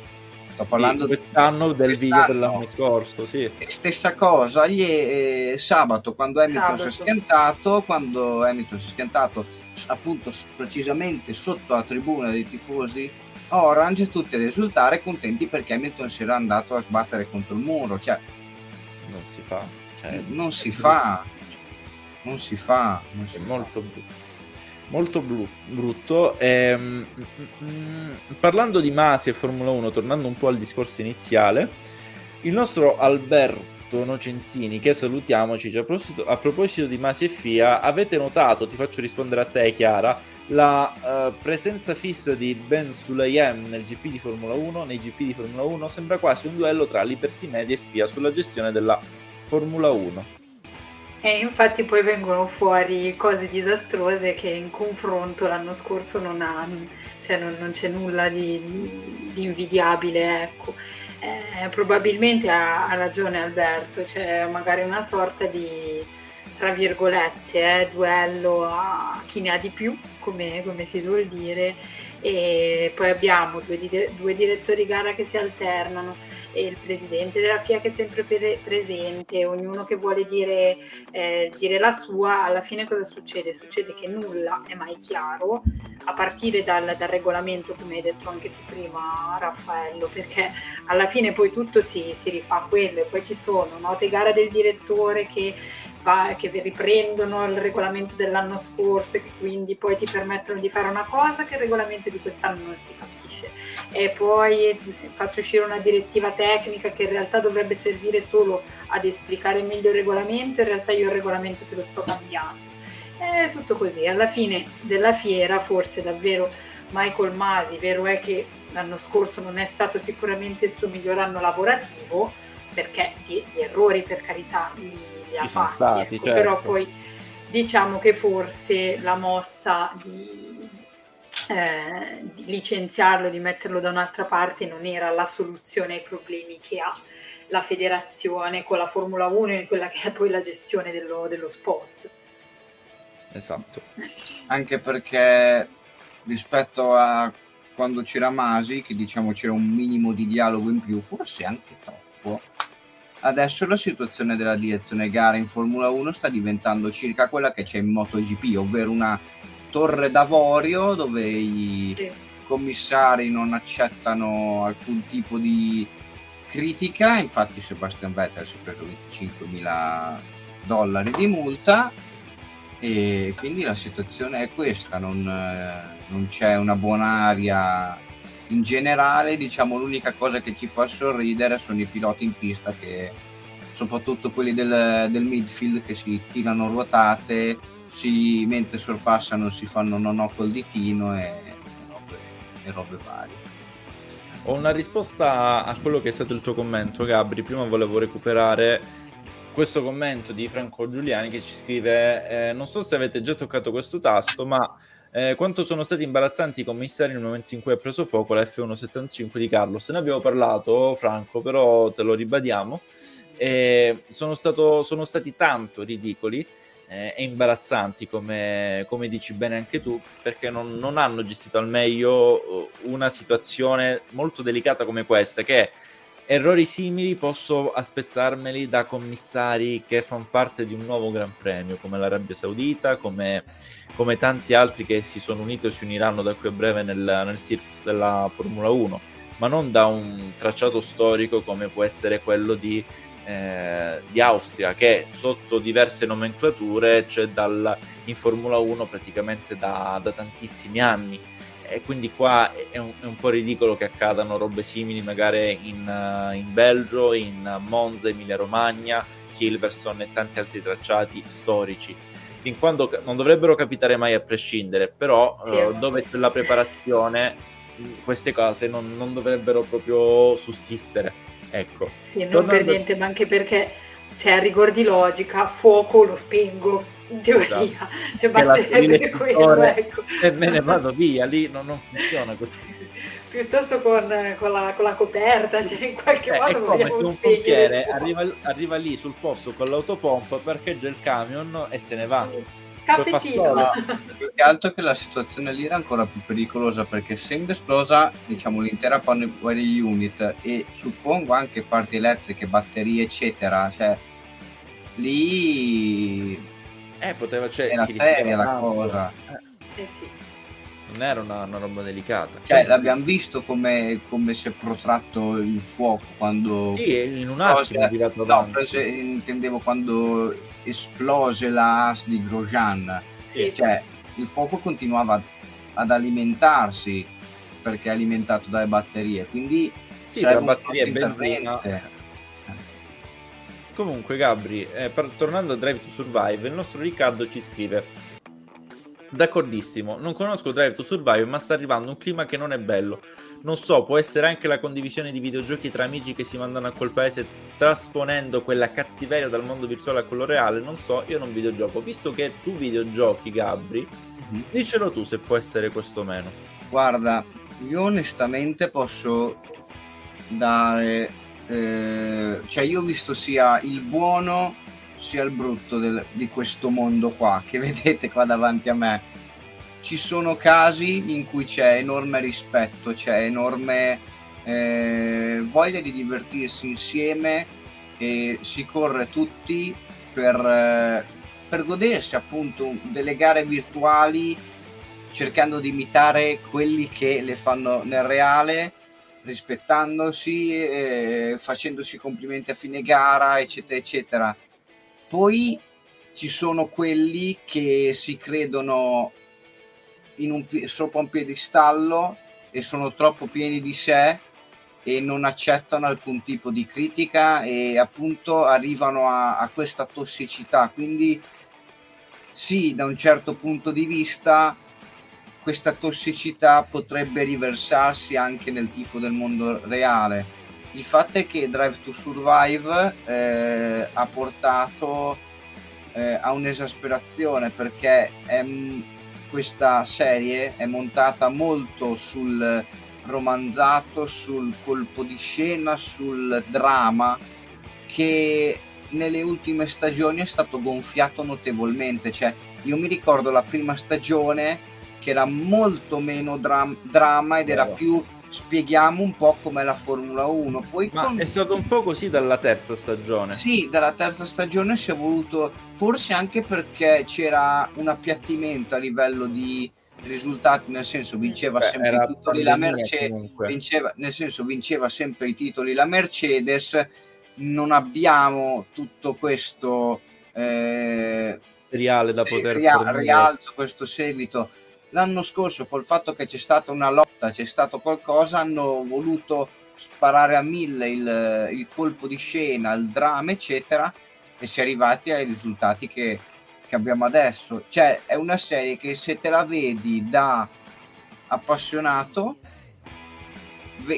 sto parlando sì, quest'anno del video dell'anno scorso, sì. Stessa cosa, gli, eh, sabato quando Hamilton sabato. si è schiantato, quando Hamilton si è schiantato appunto precisamente sotto la tribuna dei tifosi Orange tutti ad esultare contenti perché Hamilton si era andato a sbattere contro il muro cioè non si fa cioè, non si fa non si fa non si è fa. molto brutto molto blu- brutto. Ehm, mm, mm, parlando di Masi e Formula 1 tornando un po' al discorso iniziale il nostro Alberto Nocentini che salutiamo ci dice a proposito, a proposito di Masi e Fia avete notato, ti faccio rispondere a te Chiara la uh, presenza fissa di Ben Sulayem nel GP di Formula 1 nei GP di Formula 1 sembra quasi un duello tra Liberty Media e FIA sulla gestione della Formula 1 e infatti poi vengono fuori cose disastrose che in confronto l'anno scorso non, ha, cioè non, non c'è nulla di, di invidiabile ecco. Eh, probabilmente ha, ha, ragione Alberto, c'è magari una sorta di tra virgolette, eh, duello a chi ne ha di più, come, come si suol dire, e poi abbiamo due, due direttori gara che si alternano e il presidente della FIA che è sempre pre- presente, ognuno che vuole dire, eh, dire, la sua, alla fine cosa succede? Succede che nulla è mai chiaro, a partire dal, dal, regolamento, come hai detto anche tu prima Raffaello, perché alla fine poi tutto si, si rifà a quello e poi ci sono note gara del direttore che va, che riprendono il regolamento dell'anno scorso e che quindi poi ti permettono di fare una cosa che il regolamento di quest'anno non si capisce. E poi faccio uscire una direttiva tecnica che in realtà dovrebbe servire solo ad esplicare meglio il regolamento, in realtà io il regolamento te lo sto cambiando. È tutto così. Alla fine della fiera forse davvero Michael Masi, vero è che l'anno scorso non è stato sicuramente il suo miglior anno lavorativo, perché di errori per carità li ha fatti, stati, ecco, certo. però poi diciamo che forse la mossa di, eh, di, licenziarlo, di metterlo da un'altra parte non era la soluzione ai problemi che ha la federazione con la Formula 1 e quella che è poi la gestione dello, dello sport. Esatto. Anche perché rispetto a quando c'era Masi, che diciamo c'era un minimo di dialogo in più, forse anche troppo, adesso la situazione della direzione gara in Formula 1 sta diventando circa quella che c'è in MotoGP, ovvero una torre d'avorio dove i sì. commissari non accettano alcun tipo di critica, infatti Sebastian Vettel si è preso 25.000 dollari di multa e quindi la situazione è questa, non, non c'è una buona aria in generale diciamo l'unica cosa che ci fa sorridere sono i piloti in pista che soprattutto quelli del, del midfield che si tirano ruotate si, mentre sorpassano si fanno non ho col ditino e, e, robe, e robe varie. Ho una risposta a quello che è stato il tuo commento Gabri. Prima volevo recuperare questo commento di Franco Giuliani che ci scrive eh, non so se avete già toccato questo tasto ma eh, quanto sono stati imbarazzanti i commissari nel momento in cui ha preso fuoco la F175 di Carlos. Ne abbiamo parlato, Franco, però te lo ribadiamo. Eh, sono, stato, sono, stati tanto ridicoli eh, e imbarazzanti, come, come, dici bene anche tu, perché non, non, hanno gestito al meglio uh, una situazione molto delicata come questa, che errori simili posso aspettarmeli da commissari che fanno parte di un nuovo Gran Premio, come l'Arabia Saudita, come come tanti altri che si sono uniti o si uniranno da qui a breve nel, nel circus della Formula 1, ma non da un tracciato storico come può essere quello di, eh, di Austria, che sotto diverse nomenclature c'è dal, in Formula 1 praticamente da, da tantissimi anni e quindi qua è un, è un, po' ridicolo che accadano robe simili magari in, in Belgio, in Monza, Emilia Romagna, Silverstone e tanti altri tracciati storici fin quando non dovrebbero capitare mai a prescindere, però sì, uh, dove c'è la preparazione queste cose non, non dovrebbero proprio sussistere. Ecco. Sì, non Tornando... per niente, ma anche perché cioè, a rigor di logica, fuoco lo spengo in teoria, esatto. cioè basterebbe quello. Ecco. E me ne vado via, lì non, non funziona così piuttosto con, con, la, con, la, coperta, cioè in qualche eh, modo è come se un pompiere arriva, arriva, lì sul posto con l'autopompa, parcheggia il camion e se ne va. Caffettino. No, più che altro che la situazione lì era ancora più pericolosa perché essendo esplosa diciamo l'intera power unit e suppongo anche parti elettriche, batterie eccetera, cioè lì eh, poteva cioè, era seria la cosa. Eh sì non era una, una roba delicata. Cioè, l'abbiamo visto come, come, si è protratto il fuoco quando. Sì, in un attimo è girato no, prese, intendevo quando esplose la AS di Grosjean. Sì. Cioè, il fuoco continuava ad alimentarsi perché è alimentato dalle batterie. Quindi. Sì, tra batterie e benzina. Comunque, Gabri, eh, per, tornando a Drive to Survive, il nostro Riccardo ci scrive D'accordissimo, non conosco Drive to Survive, ma sta arrivando un clima che non è bello. Non so, può essere anche la condivisione di videogiochi tra amici che si mandano a quel paese trasponendo quella cattiveria dal mondo virtuale a quello reale. Non so, io non videogioco. Visto che tu videogiochi, Gabri, mm-hmm. dicelo tu se può essere questo o meno. Guarda, io onestamente posso dare... Eh, cioè io ho visto sia il buono sia il brutto del, di questo mondo qua che vedete qua davanti a me. Ci sono casi in cui c'è enorme rispetto, c'è enorme eh, voglia di divertirsi insieme e si corre tutti per, eh, per godersi appunto delle gare virtuali cercando di imitare quelli che le fanno nel reale rispettandosi, eh, facendosi complimenti a fine gara, eccetera, eccetera. Poi ci sono quelli che si credono un, sopra un piedistallo e sono troppo pieni di sé e non accettano alcun tipo di critica e appunto arrivano a, a questa tossicità. Quindi sì, da un certo punto di vista questa tossicità potrebbe riversarsi anche nel tifo del mondo reale. Il fatto è che Drive to Survive eh, ha portato eh, a un'esasperazione perché è, questa serie è montata molto sul romanzato, sul colpo di scena, sul dramma che nelle ultime stagioni è stato gonfiato notevolmente. Cioè, io mi ricordo la prima stagione che era molto meno dram- dramma ed era più spieghiamo un po' com'è la Formula 1. Poi Ma con... è stato un po' così dalla terza stagione. Sì, dalla terza stagione si è voluto, forse anche perché c'era un appiattimento a livello di risultati, nel senso vinceva Beh, sempre i titoli la Mercedes, vinceva, nel senso vinceva sempre i titoli la Mercedes, non abbiamo tutto questo eh, seriale da poter ria- rialzo, questo seguito l'anno scorso col fatto che c'è stata una lotta, c'è stato qualcosa, hanno voluto sparare a mille il, il colpo di scena, il dramma, eccetera, e si è arrivati ai risultati che, che abbiamo adesso. Cioè, è una serie che se te la vedi da appassionato,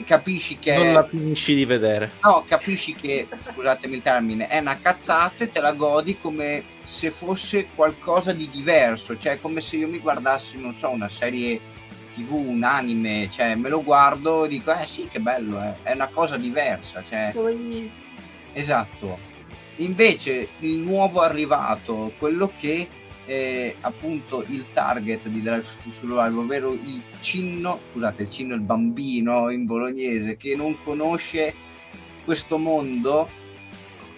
capisci che non la finisci di vedere no capisci che scusatemi il termine è una cazzata e te la godi come se fosse qualcosa di diverso, cioè come se io mi guardassi, non so, una serie tv, un anime, cioè me lo guardo e dico, eh sì, che bello, eh. è una cosa diversa, cioè... Esatto. Invece il nuovo arrivato, quello che è appunto il target di Drive to Survive, ovvero il cinno, scusate, il cinno, il bambino in bolognese che non conosce questo mondo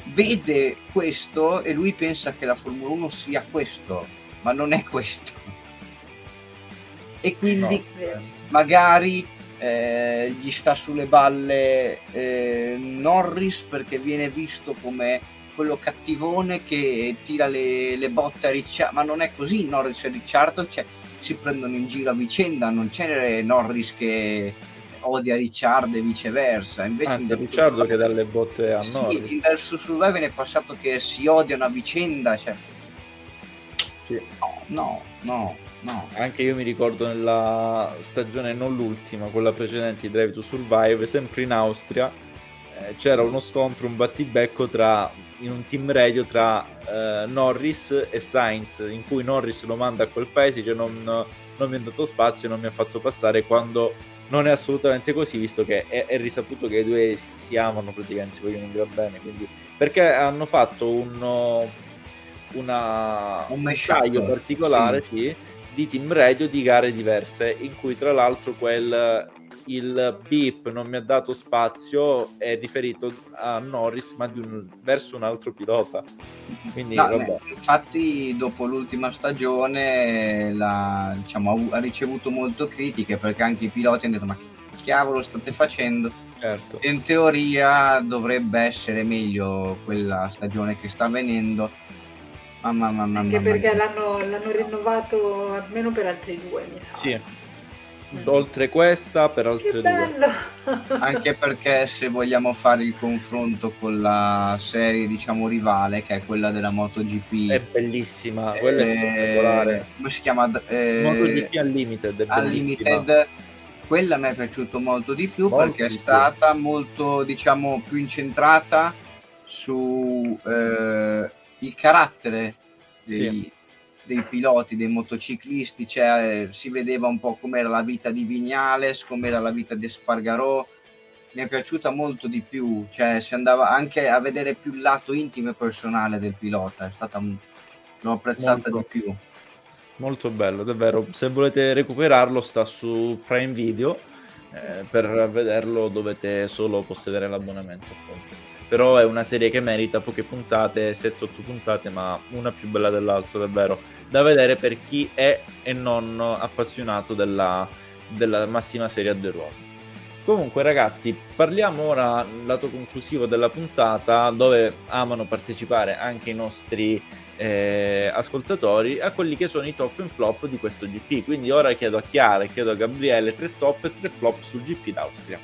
vede questo e lui pensa che la Formula 1 sia questo, ma non è questo. E quindi no. magari eh, gli sta sulle balle eh, Norris perché viene visto come quello cattivone che tira le, le botte a Ricciardo, ma non è così Norris e Ricciardo cioè, si prendono in giro a vicenda, non c'è Norris che odia Ricciardo e viceversa. Invece Anzi, in Ricciardo Survive... che dà le botte a sì, Norris. in to Survive è passato che si odiano a vicenda. Cioè... Sì. No, no, no, no. Anche io mi ricordo nella stagione, non l'ultima, quella precedente di Drive to Survive, sempre in Austria, eh, c'era uno scontro, un battibecco tra in un team radio tra eh, Norris e Sainz, in cui Norris lo manda a quel paese, dice non, non mi ha dato spazio, non mi ha fatto passare quando non è assolutamente così, visto che è, è risaputo che i due si, si, amano praticamente, si vogliono dire bene. Quindi, perché hanno fatto un, una, un, un taglio particolare sì. Sì, di team radio di gare diverse, in cui tra l'altro quel il beep non mi ha dato spazio è riferito a Norris ma un, verso un altro pilota. Quindi no, beh, infatti dopo l'ultima stagione la, diciamo, ha ricevuto molto critiche perché anche i piloti hanno detto ma che cavolo state facendo? Certo. in teoria dovrebbe essere meglio quella stagione che sta avvenendo mamma, mamma, anche mamma, perché l'hanno, l'hanno rinnovato almeno per altri due mi sa. Sì oltre questa per altre due. Anche perché se vogliamo fare il confronto con la serie diciamo rivale che è quella della MotoGP è bellissima, quella eh, è spettacolare. Come si chiama? Eh, MotoGP Unlimited. Unlimited quella mi è piaciuto molto di più molto perché di è stata più. molto diciamo più incentrata su eh, il carattere dei, sì dei piloti, dei motociclisti, cioè, si vedeva un po' com'era la vita di Vignales, com'era la vita di Spargarò, mi è piaciuta molto di più, cioè si andava anche a vedere più il lato intimo e personale del pilota, è stata l'ho apprezzata molto, di più. Molto bello, davvero. Se volete recuperarlo sta su Prime Video, eh, per vederlo dovete solo possedere l'abbonamento. Appunto. Però è una serie che merita poche puntate, 7-8 puntate, ma una più bella dell'altra, davvero. Da vedere per chi è e non appassionato della, della massima serie a The Road. Comunque ragazzi, parliamo ora lato conclusivo della puntata dove amano partecipare anche i nostri eh, ascoltatori a quelli che sono i top and flop di questo GP. Quindi ora chiedo a Chiara e chiedo a Gabriele tre top e tre flop sul GP d'Austria.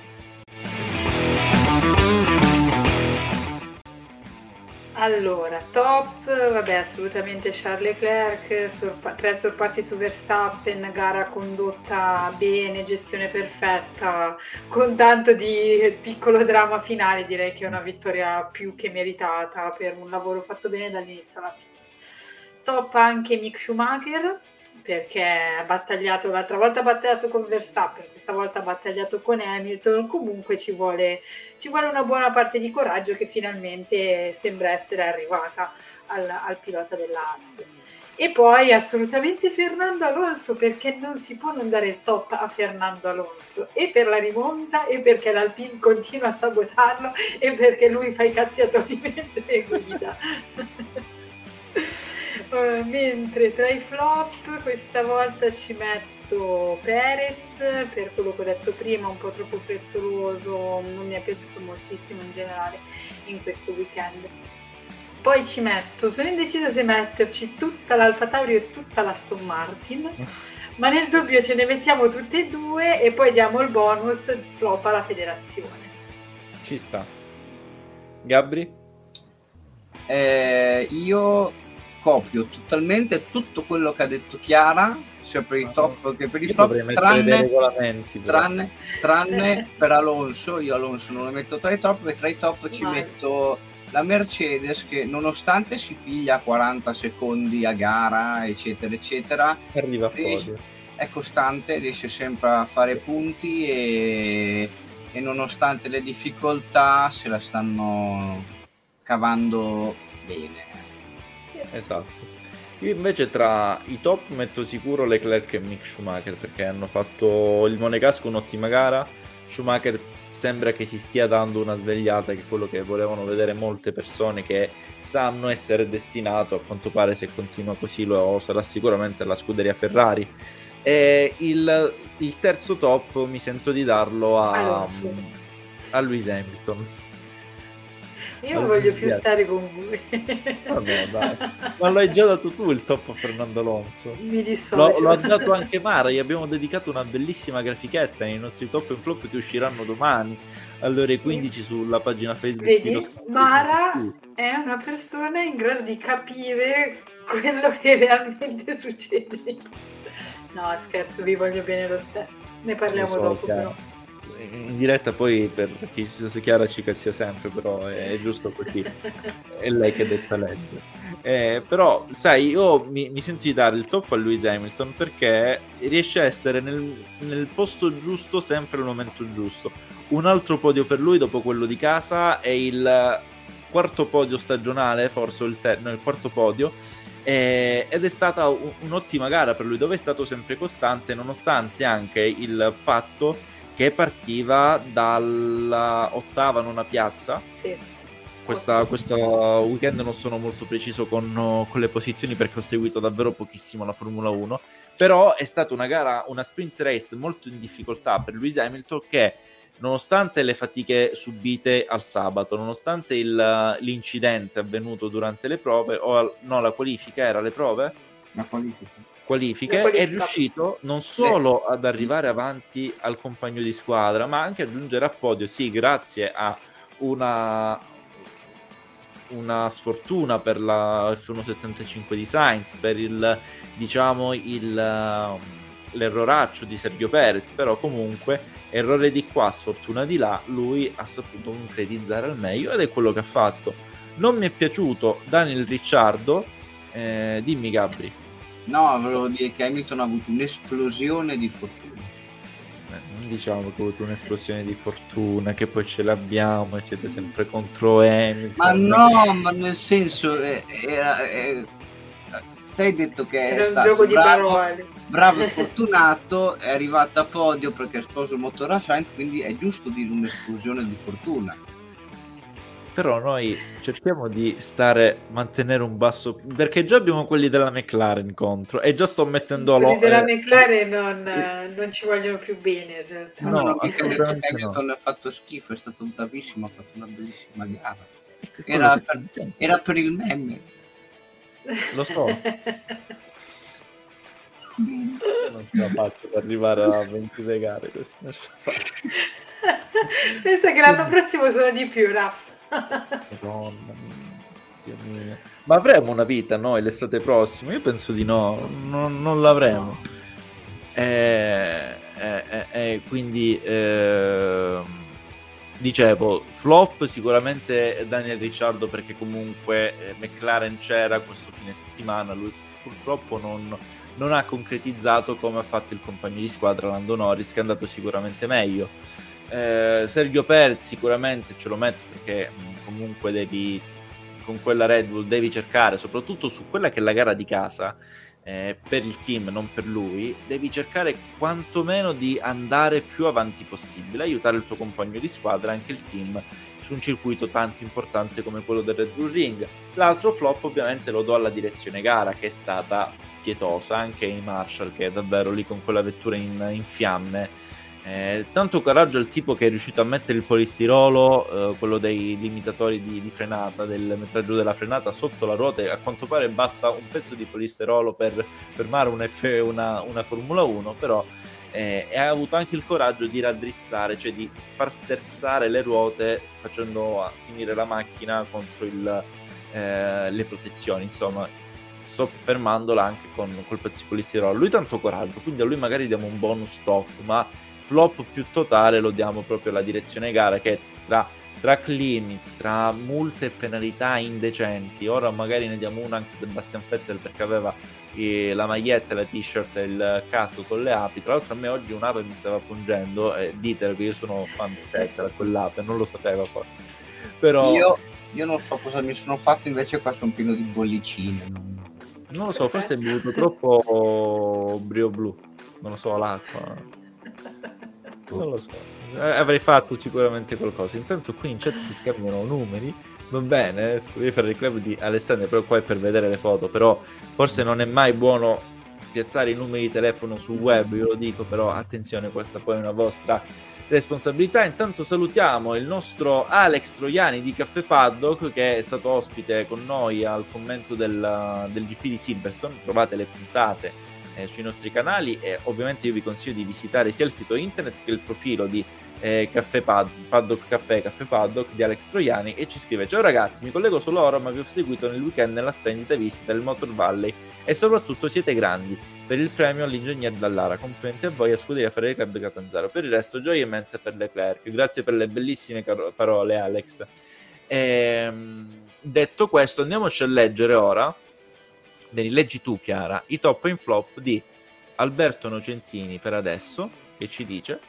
Allora, top, vabbè, assolutamente Charles Leclerc, sorpa- tre sorpassi su Verstappen, gara condotta bene, gestione perfetta, con tanto di piccolo dramma finale, direi che è una vittoria più che meritata per un lavoro fatto bene dall'inizio alla fine. Top anche Mick Schumacher, perché ha battagliato l'altra volta ha battagliato con Verstappen, questa volta ha battagliato con Hamilton, comunque ci vuole, ci vuole una buona parte di coraggio che finalmente sembra essere arrivata al, al pilota dell'Ars. E poi assolutamente Fernando Alonso, perché non si può non dare il top a Fernando Alonso, e per la rimonta, e perché l'Alpine continua a sabotarlo, e perché lui fa i cazziatori mentre guida. Uh, mentre tra i flop questa volta ci metto Perez per quello che ho detto prima, un po' troppo frettoloso, non mi è piaciuto moltissimo in generale in questo weekend. Poi ci metto, sono indecisa se metterci tutta l'Alfa Tauri e tutta la Stone Martin, ma nel dubbio ce ne mettiamo tutte e due e poi diamo il bonus flop alla federazione. Ci sta. Gabri? Eh, io copio totalmente tutto quello che ha detto Chiara, sia per i top che per i flop, tranne, tranne, tranne per Alonso. Io Alonso non lo metto tra i top, e tra i top ci metto la Mercedes che nonostante si piglia 40 secondi a gara, eccetera, eccetera, arriva riesce, è costante, riesce sempre a fare punti e, e nonostante le difficoltà se la stanno cavando bene Esatto. Io invece tra i top metto sicuro Leclerc e Mick Schumacher perché hanno fatto il Monegasco un'ottima gara. Schumacher sembra che si stia dando una svegliata, che è quello che volevano vedere molte persone che sanno essere destinato, a quanto pare se continua così lo sarà sicuramente la scuderia Ferrari. E il, il terzo top mi sento di darlo a, a Lewis Hamilton io non voglio più stare con voi. Vabbè, dai. Ma l'hai già dato tu il top a Fernando Alonso. Mi dissocio. Lo, ha dato anche Mara, gli abbiamo dedicato una bellissima grafichetta nei nostri top e flop che usciranno domani alle ore 15 sulla pagina Facebook. Vedi, Mara è una persona in grado di capire quello che realmente succede. No, scherzo, vi voglio bene lo stesso. Ne parliamo so, dopo chiaro. però in diretta poi per chi si Chiara ci cazzia sempre, però è, giusto così. è lei che detta legge. Eh, però, sai, io mi, mi, sento di dare il top a Lewis Hamilton perché riesce a essere nel, nel, posto giusto sempre al momento giusto. Un altro podio per lui dopo quello di casa è il quarto podio stagionale, forse il, ter- no, il quarto podio. Eh, ed è stata un, un'ottima gara per lui dove è stato sempre costante nonostante anche il fatto che partiva dalla ottava nona piazza. Sì. Questa, questo weekend non sono molto preciso con, con, le posizioni perché ho seguito davvero pochissimo la Formula 1, però è stata una gara, una sprint race molto in difficoltà per Lewis Hamilton che nonostante le fatiche subite al sabato, nonostante il, l'incidente avvenuto durante le prove, o no, la qualifica era le prove? La qualifica qualifiche, è riuscito non solo ad arrivare avanti al compagno di squadra, ma anche a giungere a podio, sì, grazie a una, una sfortuna per la F175 di Sainz, per il, diciamo, il, l'erroraccio di Sergio Perez, però comunque errore di qua, sfortuna di là, lui ha saputo concretizzare al meglio ed è quello che ha fatto. Non mi è piaciuto Daniel Ricciardo, eh, dimmi Gabri. No, volevo dire che Hamilton ha avuto un'esplosione di fortuna. non diciamo che ho avuto un'esplosione di fortuna, che poi ce l'abbiamo e siete sempre contro Hamilton. Ma no, ma nel senso, era, eh, te hai detto che Era è un stato gioco di bravo, parole. bravo e fortunato, è arrivato a podio perché ha sposo il motore a Sainz, quindi è giusto dire un'esplosione di fortuna. Però noi cerchiamo di stare, mantenere un basso, perché già abbiamo quelli della McLaren contro e già sto mettendo Quelli lo- della eh, McLaren non, eh, non ci vogliono più bene in realtà. No, No, che assolutamente no. Hamilton ha fatto schifo, è stato bravissimo, ha fatto una bellissima gara. Era per, era per il meme. Lo so. non ce la faccio per arrivare a 26 gare. Pensa che l'anno prossimo sono di più, Raffa. Madonna mia, mio. Ma avremo una vita noi l'estate prossima? Io penso di no, non, non l'avremo. Eh, eh, eh, eh, quindi ehm, dicevo, flop sicuramente Daniel Ricciardo perché comunque eh, McLaren c'era questo fine settimana, lui purtroppo non, non ha concretizzato come ha fatto il compagno di squadra Lando Norris che è andato sicuramente meglio. Eh, Sergio Perez sicuramente ce lo metto perché mh, comunque devi con quella Red Bull devi cercare soprattutto su quella che è la gara di casa eh, per il team non per lui devi cercare quantomeno di andare più avanti possibile aiutare il tuo compagno di squadra anche il team su un circuito tanto importante come quello del Red Bull Ring. L'altro flop ovviamente lo do alla direzione gara che è stata pietosa anche in Marshall che è davvero lì con quella vettura in, in fiamme eh, tanto coraggio al tipo che è riuscito a mettere il polistirolo, eh, quello dei limitatori di, di, frenata, del metraggio della frenata sotto la ruota. A quanto pare basta un pezzo di polistirolo per fermare un F, una, una Formula 1, però eh, ha avuto anche il coraggio di raddrizzare, cioè di far sterzare le ruote facendo finire la macchina contro il, eh, le protezioni. Insomma, sto fermandola anche con quel pezzo di polistirolo. Lui tanto coraggio, quindi a lui magari diamo un bonus top, ma flop più totale lo diamo proprio alla direzione gara che tra track limits, tra multe e penalità indecenti. Ora magari ne diamo una anche a Sebastian Vettel perché aveva eh, la maglietta, la t-shirt e il casco con le api. Tra l'altro a me oggi un'ape mi stava pungendo e ditelo che io sono fan di Vettel quell'ape, non lo sapeva forse. Però io, io, non so cosa mi sono fatto, invece qua sono pieno di bollicine. Non, non lo so, forse hai bevuto troppo brio blu. Non lo so, l'acqua. Non lo so, Eh, avrei fatto sicuramente qualcosa. Intanto qui in chat si scambiano numeri. Va bene, eh, devi fare il club di Alessandro, però qua è per vedere le foto. Però forse non è mai buono piazzare i numeri di telefono sul web, io lo dico, però attenzione, questa poi è una vostra responsabilità. Intanto salutiamo il nostro Alex Troiani di Caffè Paddock che è stato ospite con noi al commento del, del GP di Silverstone. Trovate le puntate eh, sui nostri canali e ovviamente io vi consiglio di visitare sia il sito internet che il profilo di eh, Caffè Pad- Paddock Caffè Caffè Paddock di Alex Troiani e ci scrive ciao ragazzi mi collego solo ora ma vi ho seguito nel weekend nella splendida visita del Motor Valley e soprattutto siete grandi. Per il premio all'ingegner Dallara complimenti a voi a Scuderia Ferrari Club Catanzaro. Per il resto gioia immensa per Leclerc grazie per le bellissime caro- parole Alex. Ehm, detto questo andiamoci a leggere ora ne rileggi tu Chiara i top e in flop di Alberto Nocentini per adesso che ci dice?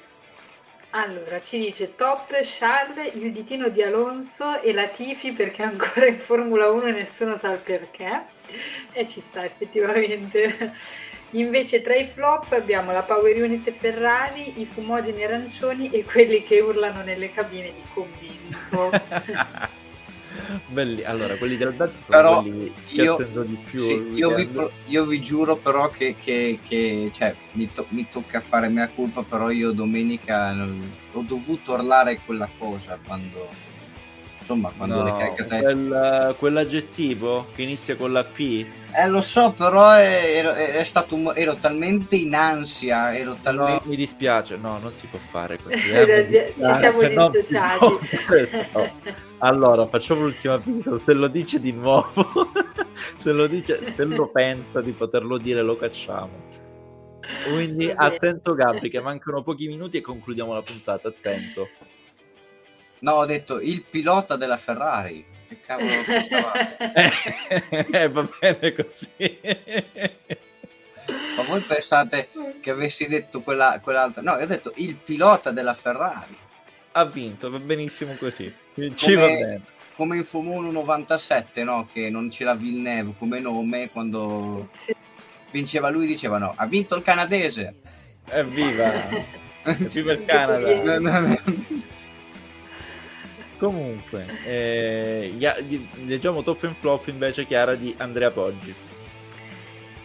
Allora ci dice top Charles il ditino di Alonso e la Tifi perché ancora in Formula 1 e nessuno sa il perché. E ci sta effettivamente. Invece tra i flop abbiamo la Power Unit Ferrari i fumogeni arancioni e quelli che urlano nelle cabine di convinto Belli, allora quelli del Alberto Però quelli io- di più Sì, io, vi, pro- io vi giuro però che, che- che- cioè, mi, to- mi tocca fare mia colpa, però io domenica non- ho dovuto urlare quella cosa quando, insomma, quando le No, cacate... quel- quell'aggettivo che inizia con la P Eh, lo so, però è, ero, è stato un ero talmente in ansia, ero No, talmente... mi dispiace, no, non si può fare così. Ci eh, mi siamo dissociati. può questo. Allora, facciamo l'ultima piccola. Se lo dice di nuovo, se lo dice, se lo pensa di poterlo dire, lo cacciamo. Quindi attento Gabri, che mancano pochi minuti e concludiamo la puntata. Attento. No, ho detto il pilota della Ferrari. Che cavolo pensavate? Eh, va bene così. Ma voi pensate che avessi detto quella, quell'altra? No, io ho detto il pilota della Ferrari. Ha vinto, va benissimo così. Ci va bene. Come in Formula 1 97, no? Che non c'era Villeneuve come nome, quando sì. vinceva lui dicevano ha vinto il canadese. Evviva! Evviva il Canada! Comunque, eh, leggiamo top and flop invece Chiara di Andrea Poggi.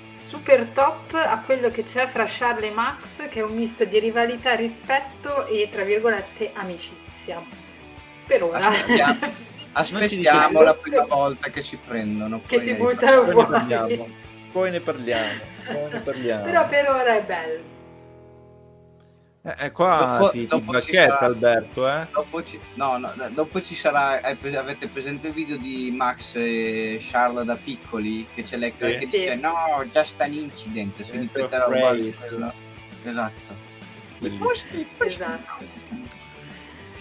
Super top a quello che c'è fra Charles e Max, che è un misto di rivalità, rispetto e tra virgolette amicizia. Per ora. Aspettiamo, aspettiamo la prima volta che si prendono. Che si buttano fuori. Poi ne parliamo. Poi ne parliamo. Però per ora è bello. Eh, qua dopo, ti, dopo ti sarà, Alberto, eh? Dopo ci, no, no, dopo ci sarà, avete presente il video di Max e Charles da piccoli, che c'è lei sì. che sì. dice no, just an incident, si ripeterà un Esatto. Esatto.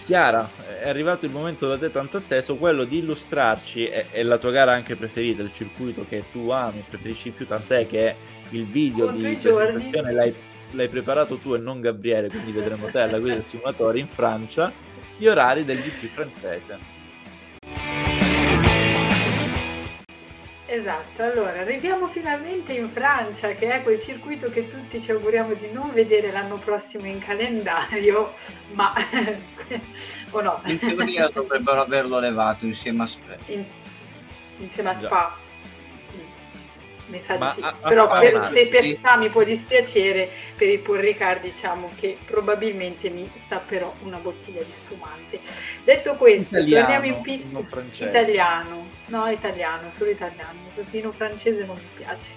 Chiara, è arrivato il momento da te tanto atteso, quello di illustrarci, è, è, la tua gara anche preferita, il circuito che tu ami, preferisci più, tant'è che il video Contro di presentazione l'hai l'hai preparato tu e non Gabriele, quindi vedremo te alla guida del simulatore in Francia, gli orari del GP francese. Esatto, allora arriviamo finalmente in Francia, che è quel circuito che tutti ci auguriamo di non vedere l'anno prossimo in calendario, ma o no? In teoria dovrebbero averlo levato insieme a Spa. In, insieme a Spa mi sa di sì. A, a Però per, se per Spa mi può dispiacere, per il Paul Ricard diciamo che probabilmente mi stapperò una bottiglia di spumante. Detto questo, italiano, torniamo in pista. Italiano, no italiano, solo italiano. Il vino francese non mi piace.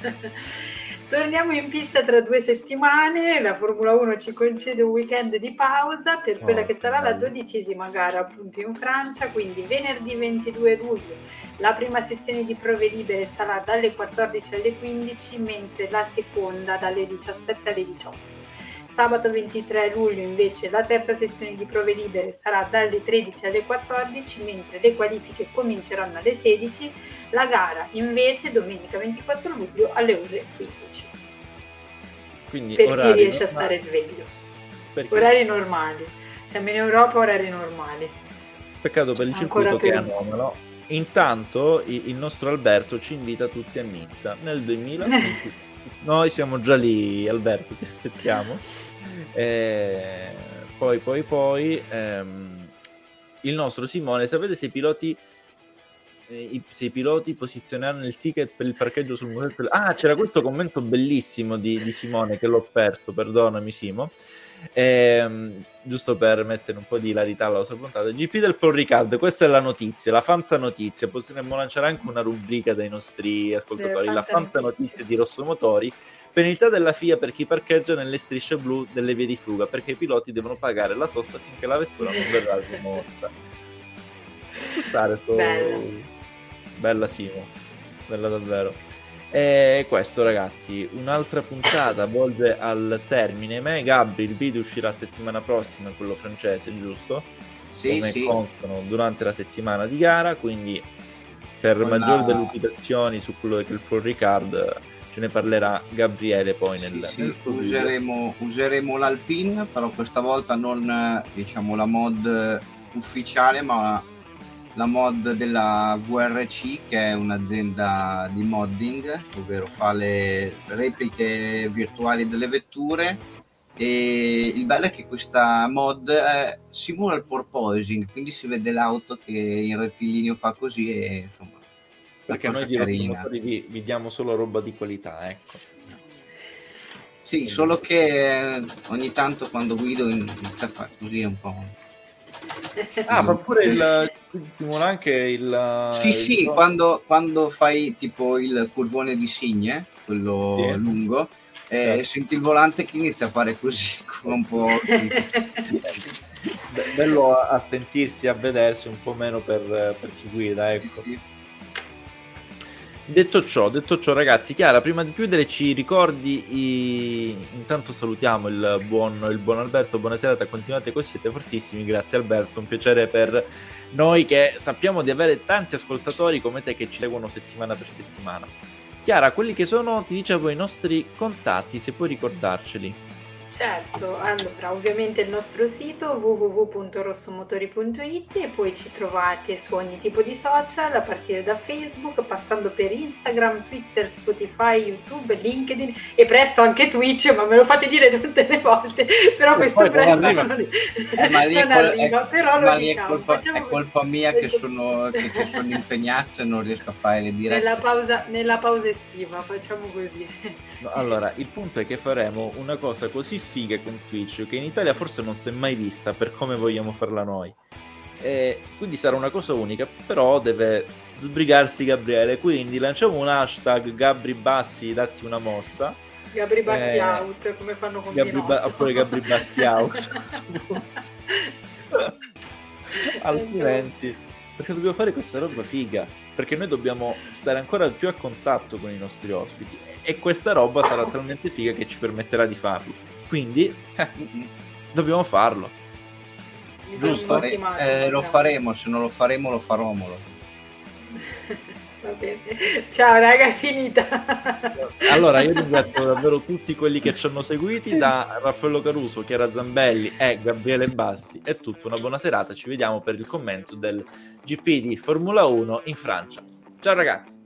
Torniamo in pista tra due settimane, la Formula 1 ci concede un weekend di pausa per quella oh, che sarà la dodicesima gara appunto in Francia, quindi venerdì 22 luglio. La prima sessione di prove libere sarà dalle 14 alle 15, mentre la seconda dalle 17 alle 18. Sabato 23 luglio invece la terza sessione di prove libere sarà dalle 13 alle 14, mentre le qualifiche cominceranno alle 16, la gara invece domenica 24 luglio alle ore 15. Quindi per chi riesce normali. a stare sveglio. Perché? Orari normali. Siamo in Europa, orari normali. Peccato per il Ancora circuito per... che è anomalo. Intanto il nostro Alberto ci invita tutti a Nizza nel 2020. Noi siamo già lì, Alberto, ti aspettiamo. Eh, poi, poi, poi, ehm, il nostro Simone, sapete se i piloti eh, se i piloti posizioneranno il ticket per il parcheggio sul muretto. Ah, c'era questo commento bellissimo di, di Simone che l'ho perso, perdonami Simo. Ehm, giusto per mettere un po' di ilarità alla vostra puntata. GP del Paul Ricard, questa è la notizia, la fanta notizia. Potremmo lanciare anche una rubrica dai nostri ascoltatori, la fanta notizia di Rosso Motori Penalità della FIA per chi parcheggia nelle strisce blu delle vie di fuga, perché i piloti devono pagare la sosta finché la vettura non verrà rimorta. Scusate, sto... Bella. Bella Simo, bella davvero. E questo ragazzi, un'altra puntata volge al termine. Me Gabri, il video uscirà settimana prossima, quello francese, giusto? Sì, Come sì. contano durante la settimana di gara, quindi per Con maggiori delucidazioni su quello che è il Paul Ricard ce ne parlerà Gabriele poi nel, sì, nel useremo, useremo l'Alpine però questa volta non diciamo la mod ufficiale ma la mod della VRC che è un'azienda di modding ovvero fa le repliche virtuali delle vetture e il bello è che questa mod eh, simula il porpoising quindi si vede l'auto che in rettilineo fa così e insomma perché noi vi, vi, diamo solo roba di qualità, ecco. Sì, solo che eh, ogni tanto quando guido fare così un po'. Ah, ma pure il stimola anche il. Sì, il sì, quando, quando, fai tipo il curvone di Signe, quello sì. lungo, eh, certo. senti il volante che inizia a fare così, un po'. Bello a sentirsi, a vedersi un po' meno per, per chi guida, ecco. Sì, sì. Detto ciò, detto ciò, ragazzi, Chiara, prima di chiudere ci ricordi, i... intanto salutiamo il buon, il buon Alberto, buonasera, continuate così, siete fortissimi, grazie Alberto, un piacere per noi che sappiamo di avere tanti ascoltatori come te che ci seguono settimana per settimana. Chiara, quelli che sono, ti dicevo, i nostri contatti, se puoi ricordarceli. Certo, allora ovviamente il nostro sito www.rossomotori.it e poi ci trovate su ogni tipo di social a partire da Facebook, passando per Instagram, Twitter, Spotify, YouTube, LinkedIn e presto anche Twitch, ma me lo fate dire tutte le volte, però questo presto non, non, eh, non arriva, è, però lo diciamo. È colpa, è colpa mia che sono, che, che sono, impegnato e non riesco a fare le dirette. Nella pausa, nella pausa estiva, facciamo così. No, allora, il punto è che faremo una cosa così figa con Twitch che in Italia forse non si è mai vista per come vogliamo farla noi. E quindi sarà una cosa unica, però deve sbrigarsi Gabriele. Quindi lanciamo un hashtag Gabri Bassi, datti una mossa. Gabri Bassi eh, out, come fanno con Gabri ba- Oppure Gabri Bassi out. Altrimenti, perché dobbiamo fare questa roba figa. Perché noi dobbiamo stare ancora più a contatto con i nostri ospiti. E questa roba sarà talmente figa che ci permetterà di farlo. Quindi eh, dobbiamo farlo. Giusto? Fare, eh, lo faremo, se non lo faremo lo faromolo. Va bene. Ciao raga, è finita. Allora, io ringrazio davvero tutti quelli che ci hanno seguiti, da Raffaello Caruso, Chiara Zambelli e Gabriele Bassi. È tutto, una buona serata, ci vediamo per il commento del GP di Formula 1 in Francia. Ciao ragazzi.